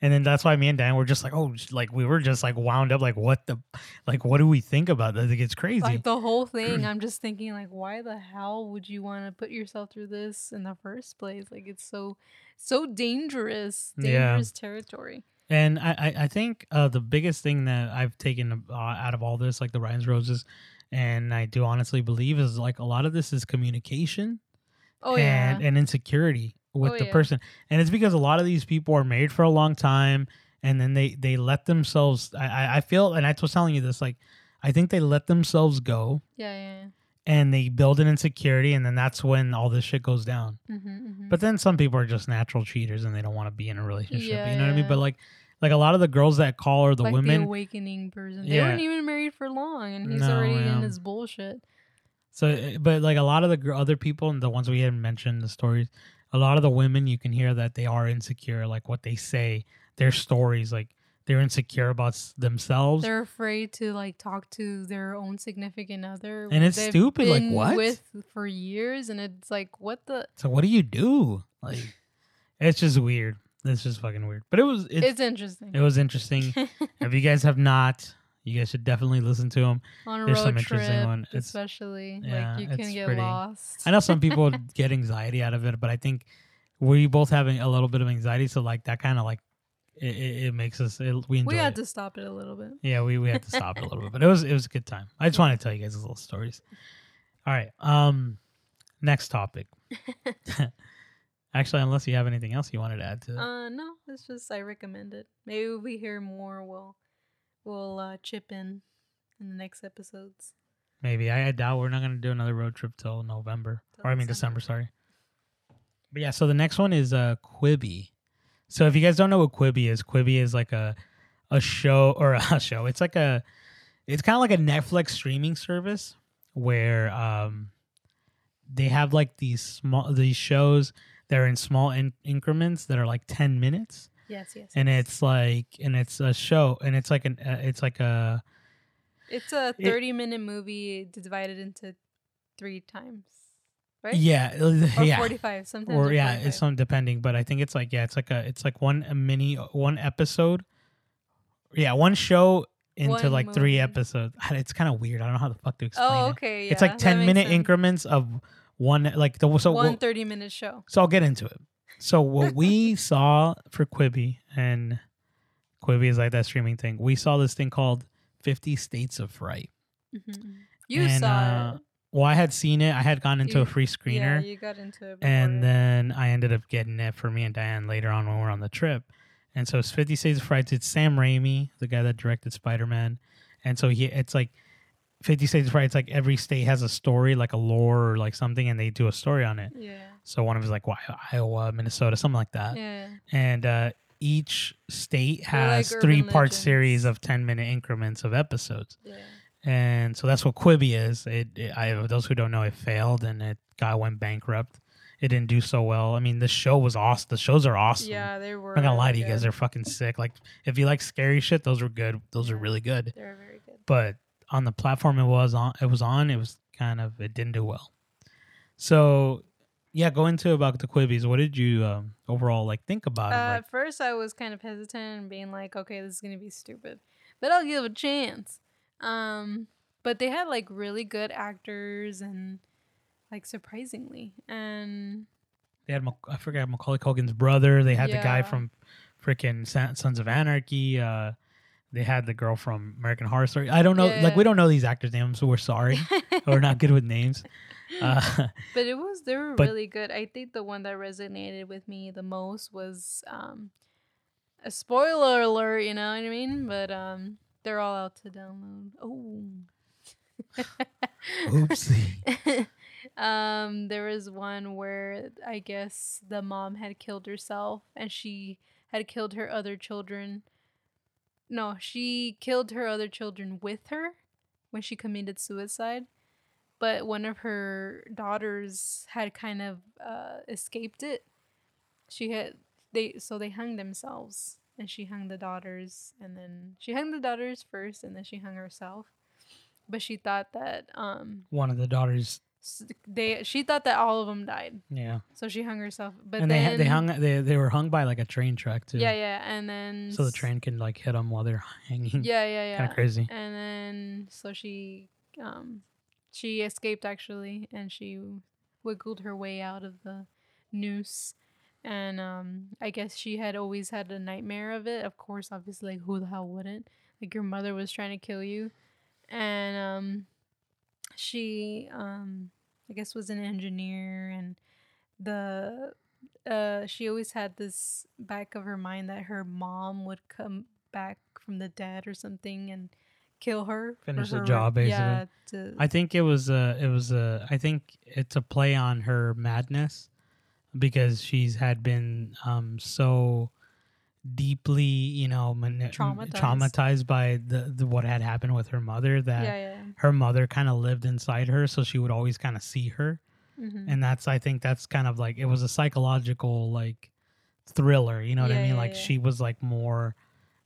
And then that's why me and dan were just like oh like we were just like wound up like what the like what do we think about this like it's crazy. Like the whole thing i'm just thinking like why the hell would you want to put yourself through this in the first place? Like it's so so dangerous Yeah. dangerous territory and i i, I think uh the biggest thing that i've taken uh, out of all this like the ryan's roses and i do honestly believe is like a lot of this is communication oh and, yeah. and insecurity with Oh, the yeah. person. And it's because a lot of these people are married for a long time and then they they let themselves i i, I feel and i was telling you this like i think they let themselves go yeah yeah, and they build an insecurity and then that's when all this shit goes down yeah. hmm hmm but then some people are just natural cheaters and they don't want to be in a relationship Yeah, you know what i mean but like like a lot of the girls that call or the like women the awakening person they Yeah. weren't even married for long and he's No, already yeah. in his bullshit So, uh, but like a lot of the other people and the ones we hadn't mentioned the stories, a lot of the women you can hear that they are insecure, like what they say, their stories, like they're insecure about themselves. they're afraid to like talk to their own significant other And it's stupid, like, what? with for years and it's like what the so what do you do? Like, it's just weird. It's just fucking weird. But it was it's, it's, interesting it was interesting. if you guys have not, you guys should definitely listen to them. on a there's road some trip interesting one. It's- especially yeah, like you can get pretty- lost I know some people get anxiety out of it, but I think we both having a little bit of anxiety, so like that kind of like it, it, it makes us it, we enjoy we had it. to stop it a little bit Yeah, we, we had to stop it a little bit, but it was it was a good time. I just wanted to tell you guys these little stories. All right. Um next topic. Actually, unless you have anything else you wanted to add to it. uh no it's just i recommend it maybe if we hear more we'll we'll uh chip in in the next episodes Maybe. I, I doubt we're not gonna do another road trip till November. Till or I mean December. December, sorry. But yeah, so the next one is uh Quibi. So if you guys don't know what Quibi is, Quibi is like a a show or a show. It's like a it's kind of like a Netflix streaming service where um they have like these small these shows that are in small in- increments that are like 10 minutes yes yes and yes. it's like and it's a show and it's like an uh, it's like a it's a it- 30 minute movie divided into three times right? Yeah uh, or yeah. 45 sometimes or or yeah 45. it's some depending but i think it's like yeah it's like a it's like one a mini one episode. Yeah one show into One like three episodes. It's kind of weird. I don't know how the fuck to explain oh it. okay yeah, it's like 10 minute sense. increments of one like the so one we'll- 30 minute show. so i'll get into it. So what we saw for quibi and quibi is like that streaming thing. We saw this thing called 50 states of fright. Mhm. you And, saw uh, it well i had seen it i had gone into You- a free screener yeah you got into it and it. then I ended up getting it for me and Dianne later on when we were on the trip. And so it's Fifty States of Fright. It's Sam Raimi, the guy that directed Spider Man, and so he it's like Fifty States of Fright. It's like every state has a story, like a lore or like something, and they do a story on it. yeah So one of them is like Wi- Iowa, Minnesota, something like that. yeah And uh, each state They're like has three part legends. series of ten minute increments of episodes yeah and so that's what Quibi is. It, it I those who don't know, it failed and it got went bankrupt. It didn't do so well. I mean, the show was awesome. The shows are awesome. yeah they were I'm not gonna lie to you good. guys, they're fucking sick. Like if you like scary shit, those were good. Those are really good. they're very good But on the platform it was on, it was on. It was kind of it didn't do well. So yeah, go into about the Quibis. What did you um, overall like think about? Uh? Like, at first, I was kind of hesitant and being like, "Okay, this is gonna be stupid," but I'll give it a chance. Um, but they had like really good actors and like surprisingly, and they had Mac- I forgot Macaulay Culkin's brother. They had the guy from freaking Sons of Anarchy. Uh, they had the girl from American Horror Story. I don't know, like we don't know these actors' names, so we're sorry. we're not good with names. Uh, but it was they were But- really good. I think the one that resonated with me the most was um, a spoiler alert. You know what I mean? But um, they're all out to download. Oh. oopsie. um, there was one where I guess the mom had killed herself and she had killed her other children no, she killed her other children with her when she committed suicide. But one of her daughters had kind of uh, escaped it. She had they so they hung themselves, and she hung the daughters, and then she hung the daughters first, and then she hung herself. But she thought that um One of the daughters they she thought that all of them died, Yeah. so she hung herself. But and then they they hung they they were hung by like a train track too. yeah yeah, and then So the train can like hit them while they're hanging. yeah yeah yeah Kind of crazy. and then so she um she escaped actually and she wiggled her way out of the noose and um i guess she had always had a nightmare of it of course obviously like who the hell wouldn't? Like your mother was trying to kill you. And um she um i guess was an engineer and the uh she always had this back of her mind that her mom would come back from the dead or something and kill her Finish the her- job, basically. yeah to, I think it was uh it was uh I think it's a play on her madness because she's had been um so deeply you know Traumatized. traumatized by the, the what had happened with her mother that yeah yeah her mother kind of lived inside her so she would always kind of see her. Hmm and that's i think that's kind of like it was a psychological like thriller you know what i mean? yeah, like yeah. she was like more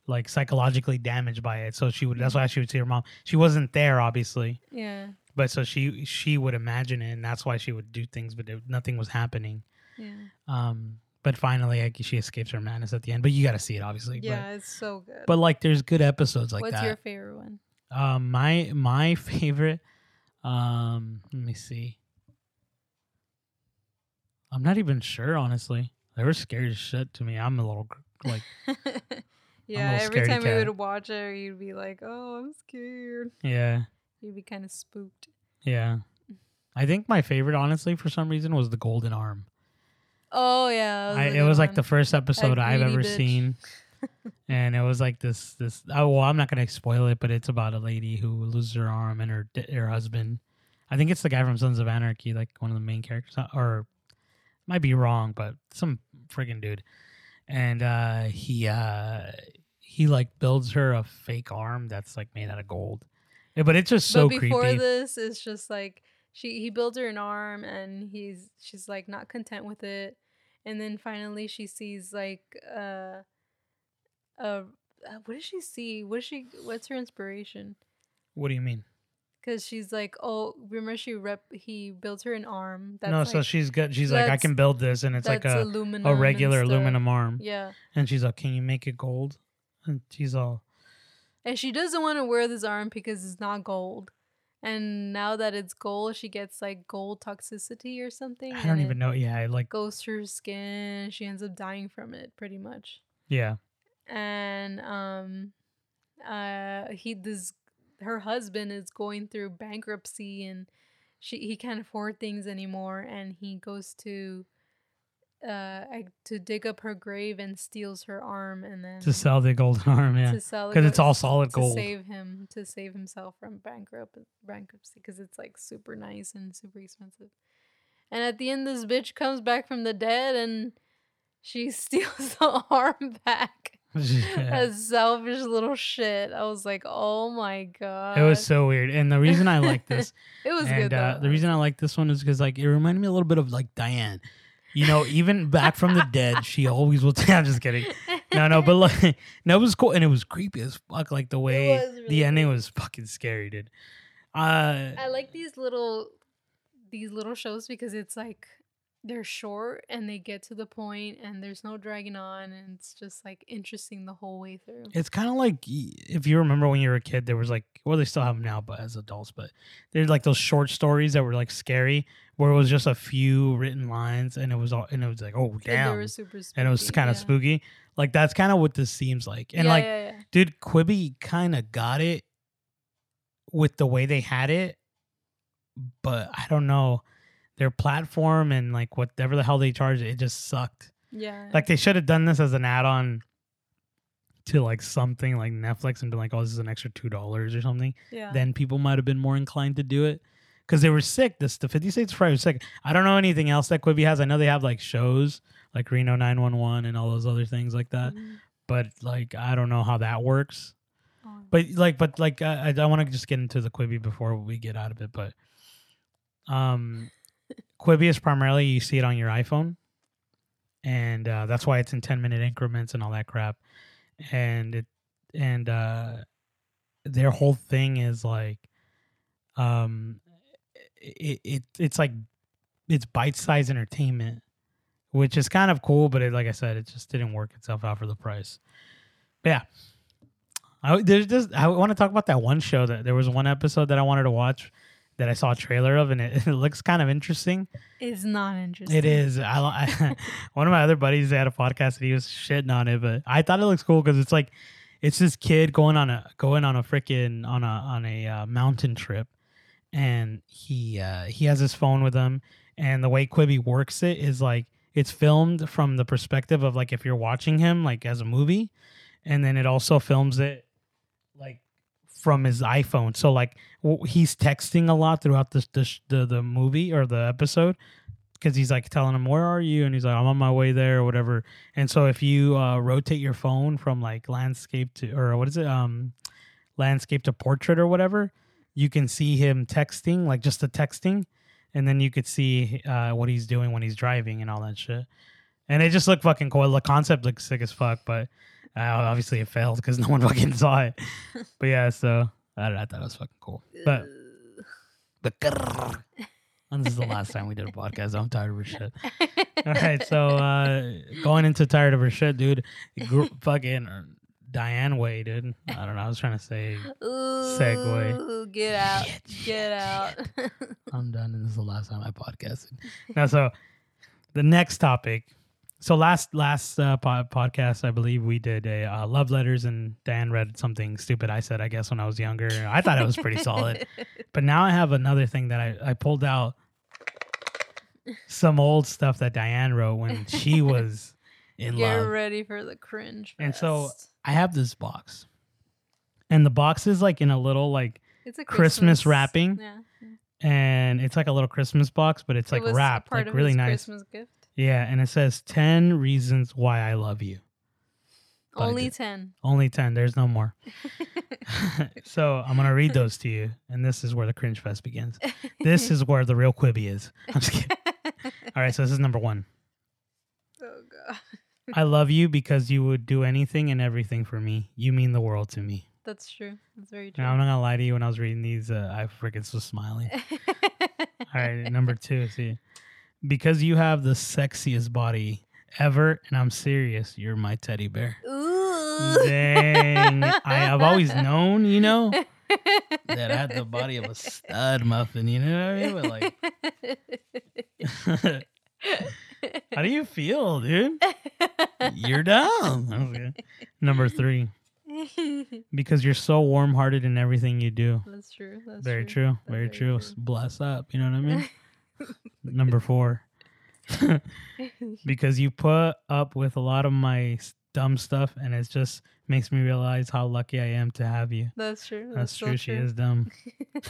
like psychologically damaged by it so she would Mm-hmm. that's why she would see her mom. She wasn't there obviously. Yeah. But so she she would imagine it and that's why she would do things but it, nothing was happening yeah. Um but finally like she escapes her madness at the end but you got to see it obviously yeah it's so good. but, but like there's good episodes like what's that. What's your favorite one? Um my my favorite um let me see. I'm not even sure honestly. They were scary as shit to me. I'm a little like yeah little every time we would watch it you'd be like oh i'm scared. Yeah. You'd be kind of spooked. Yeah. I think my favorite honestly for some reason was the golden arm oh yeah that I, it was like the first episode I've ever bitch. seen, and it was like this this. Oh well, I'm not gonna spoil it, but it's about a lady who loses her arm and her her husband. I think it's the guy from Sons of Anarchy, like one of the main characters, uh, or might be wrong, but some friggin' dude, and uh, he uh, he like builds her a fake arm that's like made out of gold. Yeah, but it's just so but before creepy. this it's just like she he builds her an arm and he's she's like not content with it and then finally she sees like uh uh what does she see what she what's her inspiration what do you mean? because she's like oh remember she rep he builds her an arm that's no, like, so she's good. She's like, I can build this, and it's like a a regular aluminum arm. yeah And she's like, "Can you make it gold?" And she's all, and she doesn't want to wear this arm because it's not gold and now that it's gold she gets like gold toxicity or something "I don't even know." Yeah, I like, goes through her skin. She ends up dying from it, pretty much. yeah, And um, uh, he this her husband is going through bankruptcy, and she he can't afford things anymore, and he goes to uh to dig up her grave and steals her arm, and then to sell the golden arm. Yeah, to sell because it's all solid to gold. save him to save himself from bankrupt bankruptcy because it's like super nice and super expensive. And at the end, this bitch comes back from the dead and she steals the arm back. Yeah. That selfish little shit. I was like, oh my god. It was so weird, and the reason I like this, It was and good uh, the reason I like this one is because like it reminded me a little bit of like Dianne. You know, even back from the dead, she always will. I'm just kidding. No, no, but like, no, it was cool, and it was creepy as fuck. Like the way really the ending was fucking scary, dude. Uh, I like these little these little shows because it's like they're short and they get to the point and there's no dragging on and it's just like interesting the whole way through. It's kind of like if you remember when you were a kid, there was like, well, they still have them now, but as adults, but there's like those short stories that were like scary, where it was just a few written lines, and it was all, and it was like, oh And they damn, were super spooky. and it was kind of yeah. spooky. Like that's kind of what this seems like, and yeah, like, yeah. dude, Quibi kind of got it with the way they had it, but I don't know their platform and like whatever the hell they charge, it just sucked. Yeah. Like they should have done this as an add-on to like something like Netflix and been like, "Oh, this is an extra two dollars or something." yeah. Then people might have been more inclined to do it because they were sick. This the Fifty States Friday was sick. I don't know anything else that Quibi has. I know they have like shows like Reno Nine One One and all those other things like that. Mhm. but like I don't know how that works. Oh. But like, but like, I, I want to just get into the Quibi before we get out of it. But um, Quibi is primarily you see it on your iPhone, and uh, that's why it's in ten minute increments and all that crap. And it and uh, their whole thing is like, um, it, it it's like it's bite size entertainment, which is kind of cool. But it, like I said, it just didn't work itself out for the price. But yeah. I, there's just I want to talk about that one show that there was one episode that I wanted to watch that I saw a trailer of and it, it looks kind of interesting. It's not interesting. It is. I, I one of my other buddies had a podcast and he was shitting on it, but I thought it looks cool because it's like it's this kid going on a going on a freaking on a on a uh, mountain trip, and he uh, he has his phone with him, and the way Quibi works it is like it's filmed from the perspective of like if you're watching him like as a movie, and then it also films it from his iPhone. So like he's texting a lot throughout this the the movie or the episode because he's like telling him where are you and he's like I'm on my way there or whatever. And so if you uh, rotate your phone from like landscape to or what is it um landscape to portrait or whatever, you can see him texting like just the texting, and then you could see uh, what he's doing when he's driving and all that shit. And it just looked fucking cool. The concept looks sick as fuck, but uh, obviously it failed because no one fucking saw it. But yeah, so I, don't know, I thought it was fucking cool. But grrr. this is the last time we did a podcast. I'm tired of her shit. All right, so uh going into tired of her shit, dude. Gr- fucking Diane Way, dude. I don't know. I was trying to say Segue. Ooh, Get out. Shit, Get out. I'm done, and this is the last time I podcasted. now, so the next topic. So last last uh, pod- podcast, I believe we did a uh, love letters, and Dan read something stupid I said. I guess when I was younger, I thought it was pretty solid. But now I have another thing that I, I pulled out some old stuff that Dianne wrote when she was in love. Get love. ready for the cringe. And so- I have this box, and the box is like in a little like, it's a Christmas wrapping. Yeah. and it's like a little Christmas box, but it's It like wrapped, part like of really nice. Christmas gift. Yeah, and it says 10 reasons why I love you. But Only ten. Only 10, there's no more. so I'm going to read those to you, and this is where the cringe fest begins. This is where the real Quibi is. I'm just kidding. All right, so this is number one. oh god. I love you because you would do anything and everything for me. You mean the world to me. That's true. That's very true. Now, I'm not going to lie to you. When I was reading these, uh, I freaking was smiling. All right, number two. See, because you have the sexiest body ever, and I'm serious. You're my teddy bear. Ooh. Dang, I have always known, you know, that I had the body of a stud muffin. You know what I mean? But like, how do you feel, dude? You're dumb. Okay. Number three, because you're so warm-hearted in everything you do. That's true. That's very true. That's Very, true. Bless up. You know what I mean? Number four. because you put up with a lot of my dumb stuff and it just makes me realize how lucky I am to have you. That's true. That's, That's, true. She is dumb.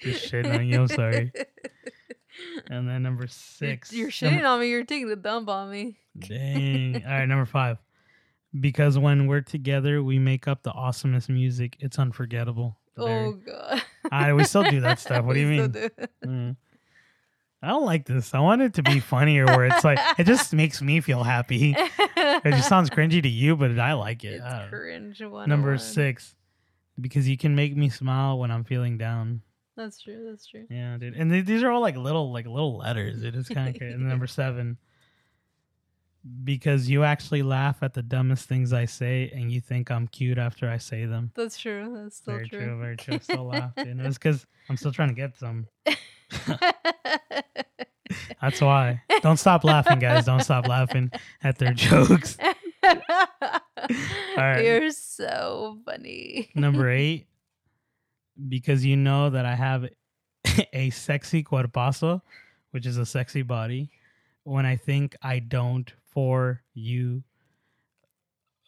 Just shitting on you. I'm sorry. And then number six. You're number- shitting on me. You're taking the dump on me. Dang. All right, number five. Because when we're together, we make up the awesomest music. It's unforgettable. Oh god. Ah, we still do that stuff. What do you mean? I don't like this. I want it to be funnier where it's like it just makes me feel happy. It just sounds cringy to you, but I like it. It's I don't cringe. Oh number six. Because you can make me smile when I'm feeling down. That's true. That's true. Yeah, dude. And th- these are all like little like little letters. It is kind of crazy. And number seven. Because you actually laugh at the dumbest things I say and you think I'm cute after I say them. That's true. That's still very true. true. very true. I still laugh. And it's because I'm still trying to get some. That's why. Don't stop laughing, guys. Don't stop laughing at their jokes. right. You're so funny. Number eight, because you know that I have a sexy cuerpazo, which is a sexy body, when I think I don't for you.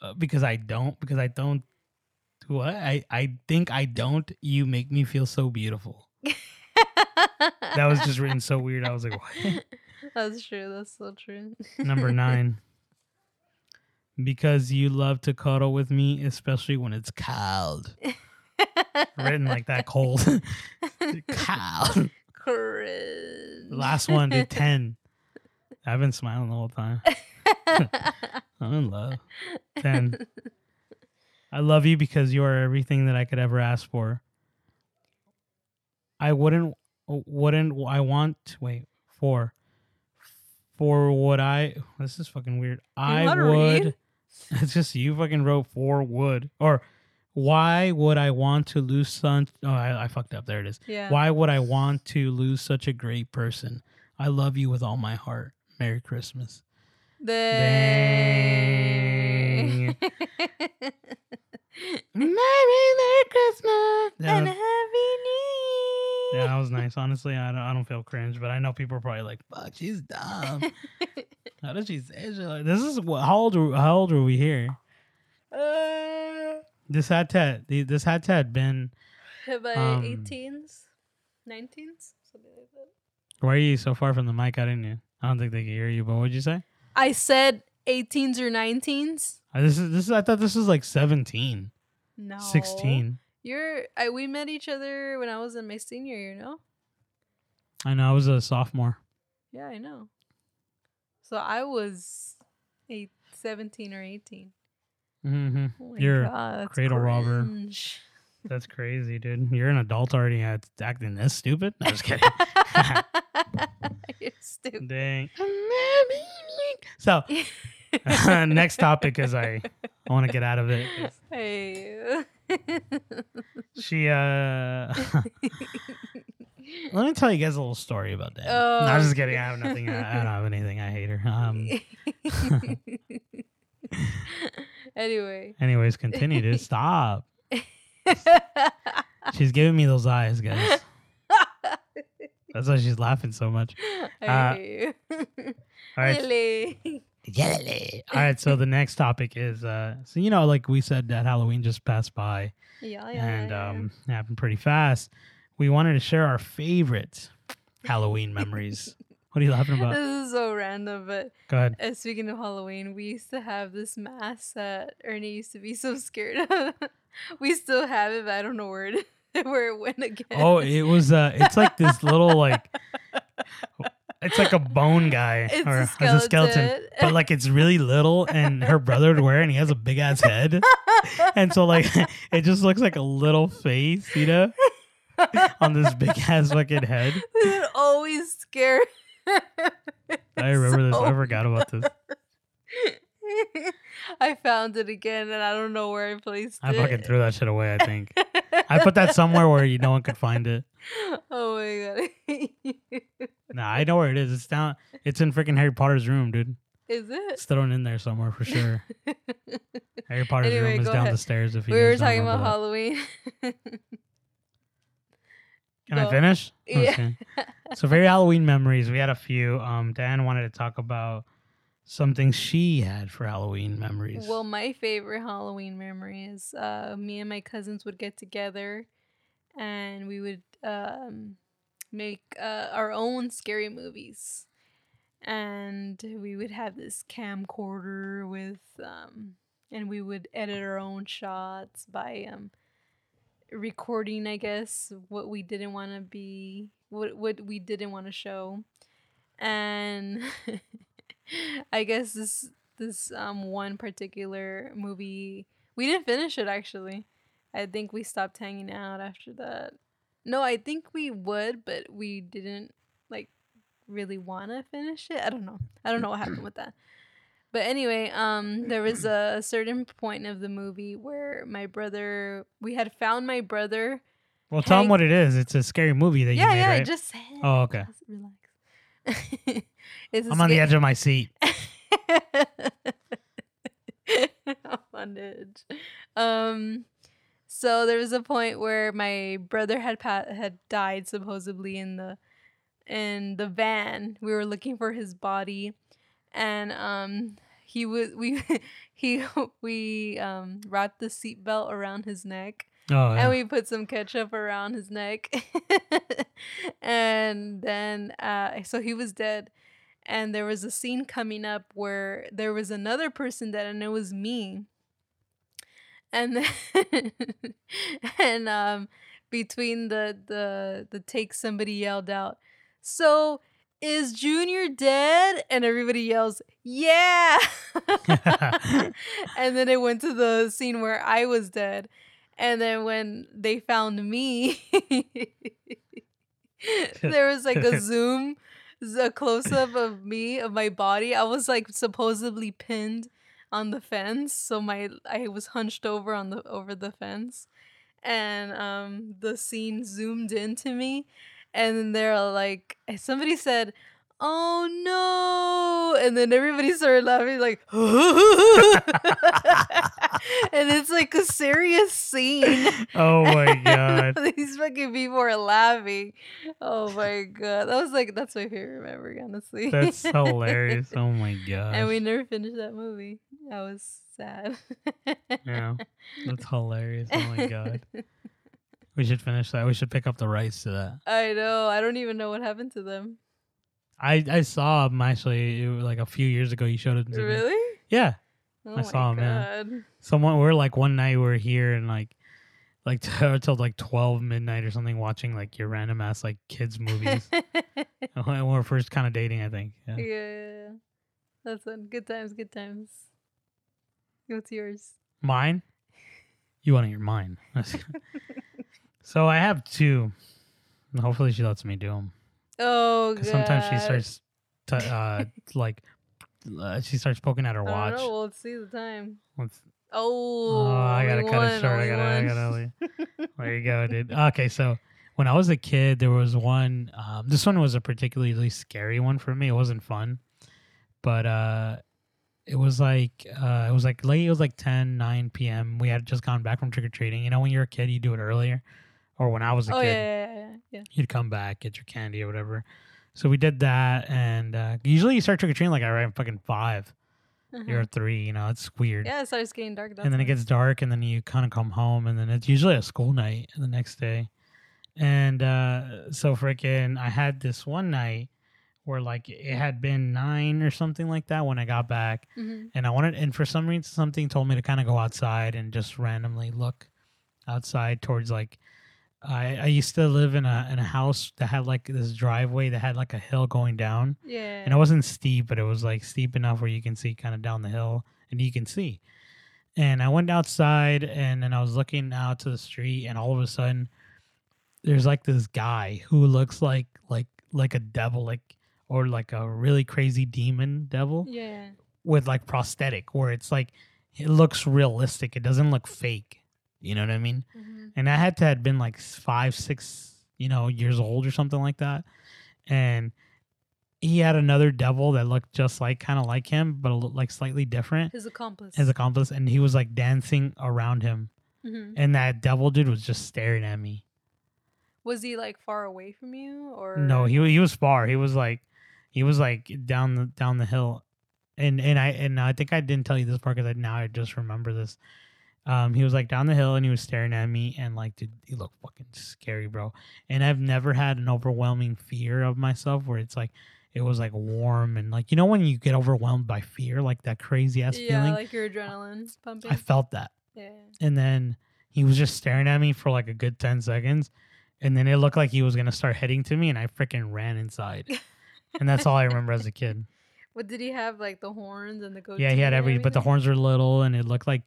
Uh, because I don't, because I don't. What? I, I think I don't. You make me feel so beautiful. That was just written so weird. I was like, what? That's true. That's so true. Number nine. because you love to cuddle with me, especially when it's cold. Written like that cold. cold. Cringe. Last one did 10. I've been smiling the whole time. I'm in love. 10. I love you because you are everything that I could ever ask for. I wouldn't, wouldn't, I want, wait, for, for what I, this is fucking weird. I would, read? it's just you fucking wrote for would, or why would I want to lose such, oh, I, I fucked up. There it is. yeah. Why would I want to lose such a great person? I love you with all my heart. Merry Christmas. Dang. Merry, Merry Christmas. and Yeah, Happy New yeah, that was nice. Honestly, I don't, I don't feel cringe, but I know people are probably like, "Fuck, she's dumb. How did she say shit like this?" Is what? How old? Are, how old are we here? uh, This had to. This had to have been. by Um, 18s, 19s, something like that. Why are you so far from the mic? I didn't. hear- I don't think they can hear you. But what'd you say? I said 18s or 19s. Uh, This is this is. I thought this was like 17, No, 16. You're. I we met each other when I was in my senior year. No. I know. I was a sophomore. Yeah, I know. So I was eight, 17 or 18. hmm Oh You're God, cradle robber. That's crazy, dude. You're an adult already at acting this stupid. No, just kidding. You're stupid. Dang. So next topic is I I want to get out of it. Hey. She uh let me tell you guys a little story about that. Oh, no, I'm just kidding. I have nothing. I, I don't have anything. I hate her. Um. anyway. Anyways, continue to stop. She's giving me those eyes, guys. That's why she's laughing so much. Uh, Hey. All right. Really? All right. So the next topic is uh. So you know, like we said, that Halloween just passed by. Yeah, yeah. and yeah, yeah. um, happened pretty fast. We wanted to share our favorite Halloween memories. What are you laughing about? This is so random, but Go ahead. uh, speaking of Halloween, we used to have this mask that Ernie used to be so scared of. we still have it, but I don't know where it where it went again. Oh, it was uh, it's like this little like, it's like a bone guy it's or a skeleton. a skeleton, but like it's really little, and her brother would wear, it and he has a big ass head, and so like it just looks like a little face, you know, on this big ass fucking head. it would always scare. I remember this. I forgot about this. I found it again, and I don't know where I placed I it. I fucking threw that shit away. I think I put that somewhere where you no one could find it. oh my god! Nah, I know where it is. It's down. It's in freaking Harry Potter's room, dude. Is it? It's thrown in there somewhere for sure. Harry Potter's Anyway, room is down ahead. the stairs. If you we were talking about that. Halloween. Can I finish? Yeah. Okay. So very Halloween memories. We had a few. Um, Dan wanted to talk about something she had for Halloween memories. Well, my favorite Halloween memory is uh, me and my cousins would get together, and we would um, make uh, our own scary movies, and we would have this camcorder with, um, and we would edit our own shots by um, recording, I guess, what we didn't want to be, what what we didn't want to show, and I guess this this um one particular movie we didn't finish it actually. I think we stopped hanging out after that. No, I think we would, but we didn't like really want to finish it. I don't know. I don't know what happened with that. But anyway, um there was a certain point of the movie where my brother we had found my brother. well, tell hang- what it is. It's a scary movie that you yeah, made, yeah, right? just say it. Oh, okay. Just Relax. it's I'm on the edge of my seat. I'm on edge. Um, so there was a point where my brother had pa- had died supposedly in the in the van. We were looking for his body, and um, he was we he we um wrapped the seatbelt around his neck Oh, yeah. and we put some ketchup around his neck and then uh so he was dead and there was a scene coming up where there was another person that, and it was me. And then, and um, between the the the take, somebody yelled out, "So is Junior dead?" And everybody yells, "Yeah!" and then it went to the scene where I was dead, and then when they found me, there was like a zoom, a close up of me of my body. I was like supposedly pinned on the fence, so my I was hunched over on the over the fence, and um the scene zoomed into me, and then they're like somebody said. Oh no! And then everybody started laughing, like, and it's like a serious scene. oh my god. These fucking people are laughing. Oh my god. That was like that's my favorite memory, honestly. That's hilarious. Oh my god. and we never finished that movie. that was sad. Yeah. That's hilarious. Oh my god. We should finish that. We should pick up the rights to that. I know. I don't even know what happened to them. I I saw him actually like a few years ago. You showed it to me. Really? Yeah. Oh I saw him, God. Someone we're like one night we are here and like like till like twelve midnight or something watching like your random ass like kids movies. when we we're first kind of dating, I think. Yeah. yeah. That's one. Good times, good times. What's yours? Mine? You want to hear mine? so I have two. Hopefully she lets me do them. Oh god. Sometimes she starts, to, uh, like, uh, she starts poking at her watch. know. Well, let's see the time. Let's- Oh, Oh, I gotta cut it short. I gotta, I gotta. There you go, dude. Okay, so when I was a kid, there was one. Um, this one was a particularly scary one for me. It wasn't fun, but uh, it was like uh, it was like late. It was like 10, 9 p.m. We had just gone back from trick or treating. You know, when you're a kid, you do it earlier, or when I was a Oh kid, yeah, yeah, yeah, yeah. you'd come back, get your candy or whatever. So we did that, and uh, usually you start trick or treating like around fucking 5 Uh-huh. You're three. You know, it's weird Yeah, it starts getting dark. and then it gets dark and then you kind of come home and then it's usually a school night the next day and uh so freaking i had this one night where like it had been nine or something like that when i got back hmm and i wanted and for some reason something told me to kind of go outside and just randomly look outside towards like I, I used to live in a in a house that had like this driveway that had like a hill going down Yeah. and it wasn't steep, but it was like steep enough where you can see kind of down the hill and you can see. And I went outside and then I was looking out to the street and all of a sudden there's like this guy who looks like like like a devil like or like a really crazy demon devil yeah. with like prosthetic where it's like it looks realistic. It doesn't look fake. You know what I mean? hmm and I had to had been like five, six, you know, years old or something like that, and he had another devil that looked just like kind of like him, but like slightly different His accomplice. as accomplice, and he was like dancing around him, hmm and that devil dude was just staring at me. Was he like far away from you, or No, he he was far. He was like, he was like down the down the hill, and and I and I think I didn't tell you this part because I now I just remember this. Um, he was like down the hill and he was staring at me and like, dude, he looked fucking scary, bro. And I've never had an overwhelming fear of myself where it's like it was like warm and like you know when you get overwhelmed by fear, like that crazy ass yeah, feeling. like your adrenaline pumping? I felt that, yeah. and then he was just staring at me for like a good ten seconds, and then it looked like he was gonna start heading to me, and I freaking ran inside. and that's all I remember as a kid. What did he have? Like the horns and the goatee? Yeah, he had every, but the horns were little, and it looked like,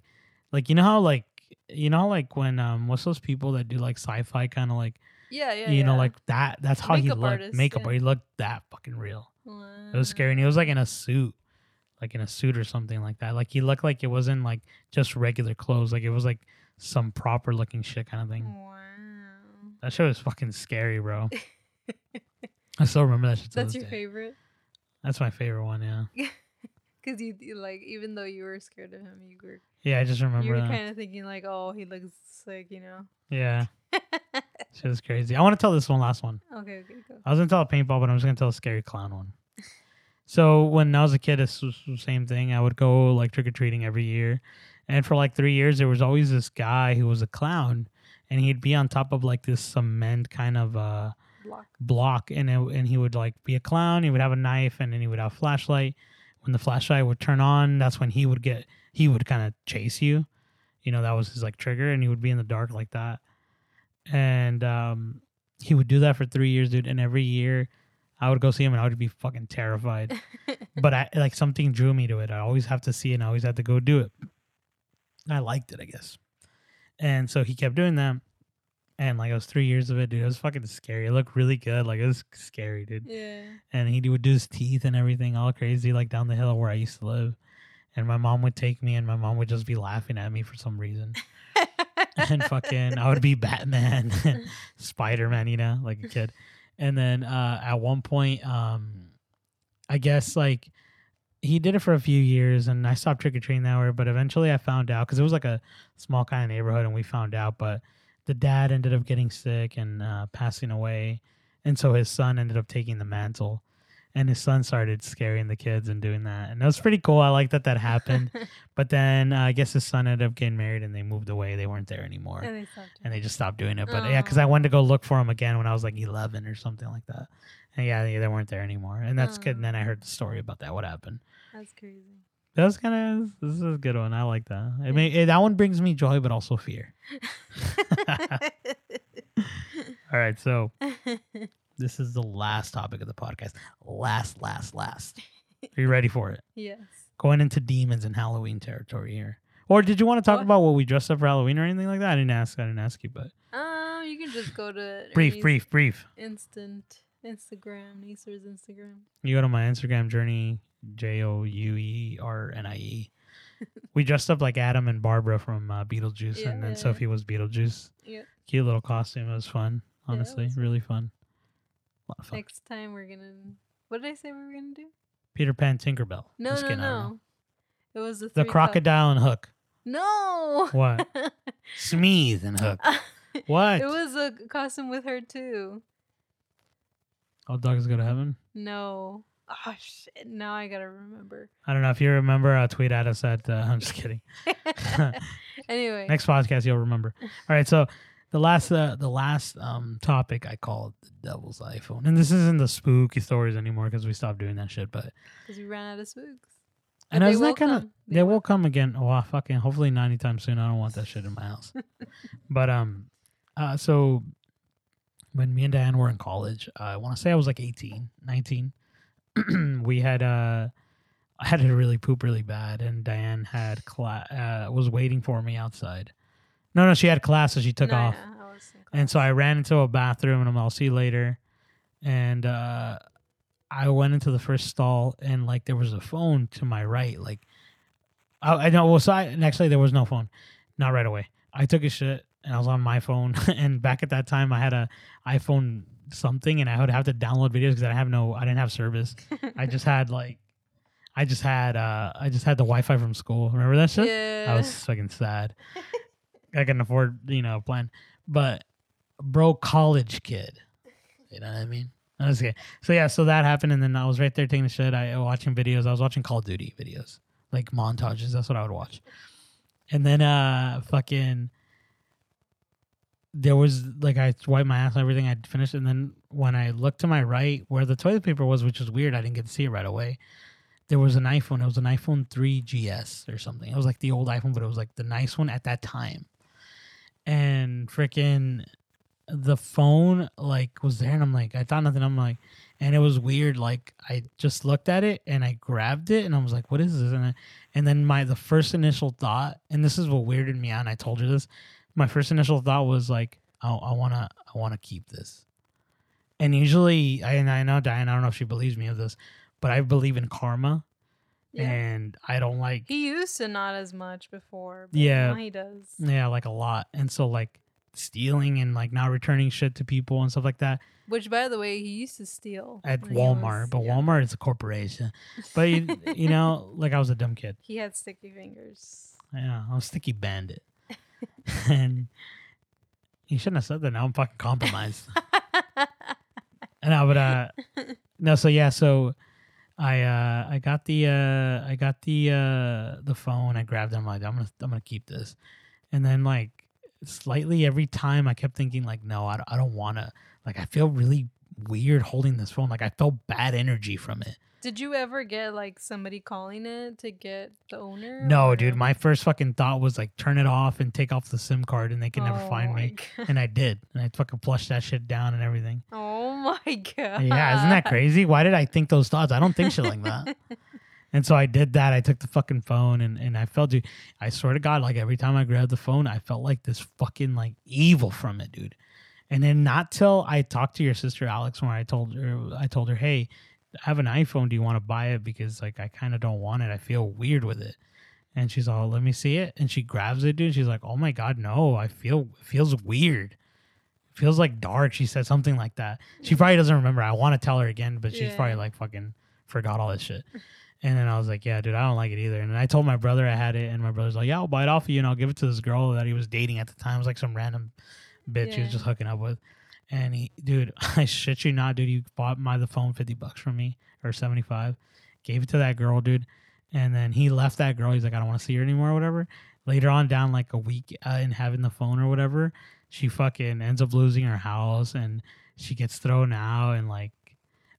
like you know how like you know like when um what's those people that do like sci-fi kind of like Yeah, yeah. you know like that. That's how he looked. artist, Makeup, yeah. he looked that fucking real. It was scary, and he was like in a suit, like in a suit or something like that. Like he looked like it wasn't like just regular clothes. Like it was like some proper looking shit kind of thing. Wow. That show was fucking scary, bro. I still remember that shit. That's your day. favorite? That's my favorite one. Yeah. Because you, you like, even though you were scared of him, you were Yeah, I just remember you were kind of thinking like, oh, he looks sick, you know. yeah, shit was crazy. I want to tell this one last one. okay, okay, go. I was gonna tell a paintball, but I'm just gonna tell a scary clown one. So when I was a kid, it's the same thing. I would go like trick or treating every year, and for like three years, there was always this guy who was a clown, and he'd be on top of like this cement kind of uh Block. block and it, and he would like be a clown he would have a knife and then he would have a flashlight when the flashlight would turn on that's when he would get he would kind of chase you. You know that was his like trigger and he would be in the dark like that. And um he would do that for three years dude and every year i would go see him and i would be fucking terrified. But i like something drew me to it. I always have to see it and i always have to go do it. I liked it i guess. And so he kept doing that and like it was three years of it dude. It was fucking scary. It looked really good. Like it was scary dude. Yeah. and he would do his teeth and everything all crazy like down the hill where i used to live. And my mom would take me and my mom would just be laughing at me for some reason. And fucking i would be batman and spider-man you know like a kid. And then uh at one point um i guess like he did it for a few years and i stopped trick-or-treating that way but eventually i found out because it was like a small kind of neighborhood and we found out but the dad ended up getting sick and uh, passing away and so his son ended up taking the mantle and his son started scaring the kids and doing that and it was pretty cool i like that that happened but then uh, i guess his son ended up getting married and they moved away they weren't there anymore and they stopped. and they just stopped doing it. But yeah, because I wanted to go look for him again when I was like 11 or something like that. And yeah, they, they weren't there anymore. And that's good. And then I heard the story about that. What happened? That's crazy. That was kind of this is a good one. I like that. I mean, it, that one brings me joy, but also fear. All right, so this is the last topic of the podcast. Last, last, last. Are you ready for it? yes. Going into demons and Halloween territory here. Or did you want to talk What? about what we dressed up for Halloween or anything like that? I didn't ask. I didn't ask you, but Um, you can just go to brief, brief, brief. Instant Instagram, Neeser's Instagram. You go to my Instagram journey, J O U E R N I E. We dressed up like Adam and Barbara from uh, Beetlejuice, and then Sophie was Beetlejuice. Yep. Cute little costume. It was fun, Yeah, honestly, was really fun. A lot of fun. Next time we're gonna. What did I say we were gonna do? Peter Pan, Tinkerbell. No, Just no, kidding, I don't know. no. It was the The crocodile and Hook. no. What? Smeeth and Hook. What? It was a costume with her too. All dogs go to heaven. No. Oh shit! Now I gotta remember. I don't know if you remember. Uh, tweet at us at. Uh, I'm just kidding. anyway. Next podcast, you'll remember. All right, so the last uh, the last um topic I called the devil's iPhone, and this isn't the spooky stories anymore because we stopped doing that shit. But Because we ran out of spooks. and they isn't that kind of come. they, will come again? Oh, I fucking hopefully not anytime soon. I don't want that shit in my house. but um, uh, so when me and Dianne were in college, uh, I want to say I was like 18, 19. we had uh, I had to really poop really bad, and Dianne had class uh, was waiting for me outside. No, no, she had class, so she took No, off. yeah, I was in And so I ran into a bathroom and I'm I'll see you later. And uh I went into the first stall and like there was a phone to my right. Like I, I know well so I, and actually there was no phone. Not right away. I took a shit and I was on my phone and back at that time I had a iPhone something and I would have to download videos because I have no I didn't have service. I just had like I just had uh I just had the Wi Fi from school. Remember that shit? yeah. I was fucking sad. I can afford, you know, a plan. But bro, college kid. You know what I mean? I was. So yeah, so that happened, and then I was right there taking a shit. I watching videos. I was watching Call of Duty videos, like montages. That's what I would watch. And then uh fucking there was like I wiped my ass and everything. I finished, and then when I looked to my right, where the toilet paper was, which was weird, I didn't get to see it right away. There was an iPhone. It was an iPhone 3GS or something. It was like the old iPhone, but it was like the nice one at that time. And freaking the phone like was there, and I'm like, I thought nothing. I'm like, and it was weird. Like I just looked at it and I grabbed it, and I was like, what is this? And, I, and then my the first initial thought, and this is what weirded me out. And I told you this. My first initial thought was like, oh, I wanna, I wanna keep this. And usually, I, and I know Dianne. I don't know if she believes me of this, but I believe in karma, Yeah. and I don't like He used to not as much before. But Yeah. Now he does. yeah, like a lot. And so like stealing and like not returning shit to people and stuff like that Which, by the way, he used to steal at Walmart. was- but yeah. Walmart is a corporation. But you, you know, like I was a dumb kid. He had sticky fingers. Yeah, I was sticky bandit. and you shouldn't have said that. Now I'm fucking compromised. no, but uh, no. So yeah, so I uh, I got the uh, I got the uh, the phone. I grabbed it. I'm like, I'm gonna I'm gonna keep this. And then like slightly every time I kept thinking like, no, I, don't- I don't want to. Like I feel really weird holding this phone. Like I felt bad energy from it. Did you ever get like somebody calling it to get the owner? No, or- dude, my first fucking thought was like turn it off and take off the SIM card and they can never Oh find me. God. And I did. And I fucking flushed that shit down and everything. Oh my god. Yeah, isn't that crazy? Why did I think those thoughts? I don't think shit like that. And so I did that. I took the fucking phone and, and I felt, dude, I swear to God, like every time I grabbed the phone, I felt like this fucking like evil from it, dude. And then not till I talked to your sister Alex when I told her, I told her, hey, I have an iPhone. Do you want to buy it? Because like I kind of don't want it. I feel weird with it. And she's all, let me see it. And she grabs it, dude. She's like, oh my God, no, I feel, it feels weird. It feels like dark. She said something like that. She probably doesn't remember. I want to tell her again, but she's Yeah. probably like fucking forgot all this shit. And then I was like, yeah, dude, I don't like it either. And then I told my brother I had it, and my brother's like, yeah, I'll buy it off of you, and I'll give it to this girl that he was dating at the time. It was like some random bitch he was just hooking up with. And he, dude, I shit you not, dude, he bought my the phone fifty bucks from me or seventy five, gave it to that girl, dude, and then he left that girl. He's like, I don't want to see her anymore or whatever. Later on, down like a week uh, in having the phone or whatever, she fucking ends up losing her house and she gets thrown out and like,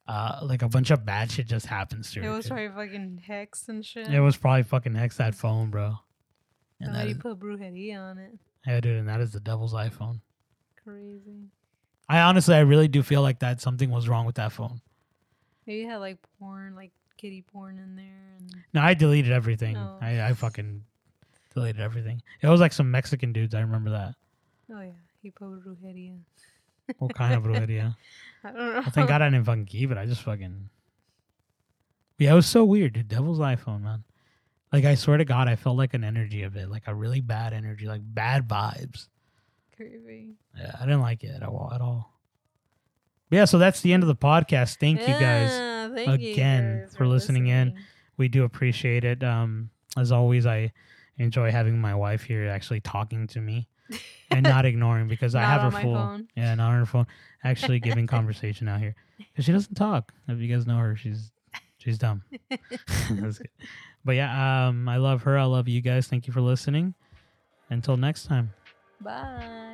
uh, like a bunch of bad shit just happens to her. It was dude. probably fucking hex and shit. It was probably fucking hex that phone, bro. And that Somebody is, put brujeria on it. yeah, dude, and that is the devil's iPhone. Crazy. I honestly, I really do feel like that something was wrong with that phone. Maybe it had like porn, like kitty porn in there. And No, I deleted everything. Oh. I, I fucking deleted everything. It was like some Mexican dudes. I remember that. oh yeah, he put brujeria. What kind of brujeria? I don't know. Well, thank God I didn't fucking keep it. I just fucking. Yeah, it was so weird, dude. Devil's iPhone, man. Like I swear to God, I felt like an energy of it, like a really bad energy, like bad vibes. Creepy. Yeah, I didn't like it at all. At all. Yeah, so that's the end of the podcast. Thank you guys. Yeah, thank again guys for listening in. We do appreciate it. Um, as always, I enjoy having my wife here actually talking to me and not ignoring because I have her full. phone. Yeah, not on her phone. Actually giving conversation out here because she doesn't talk. If you guys know her, she's she's dumb. That's good. But yeah, um, I love her. I love you guys. Thank you for listening. Until next time. Bye.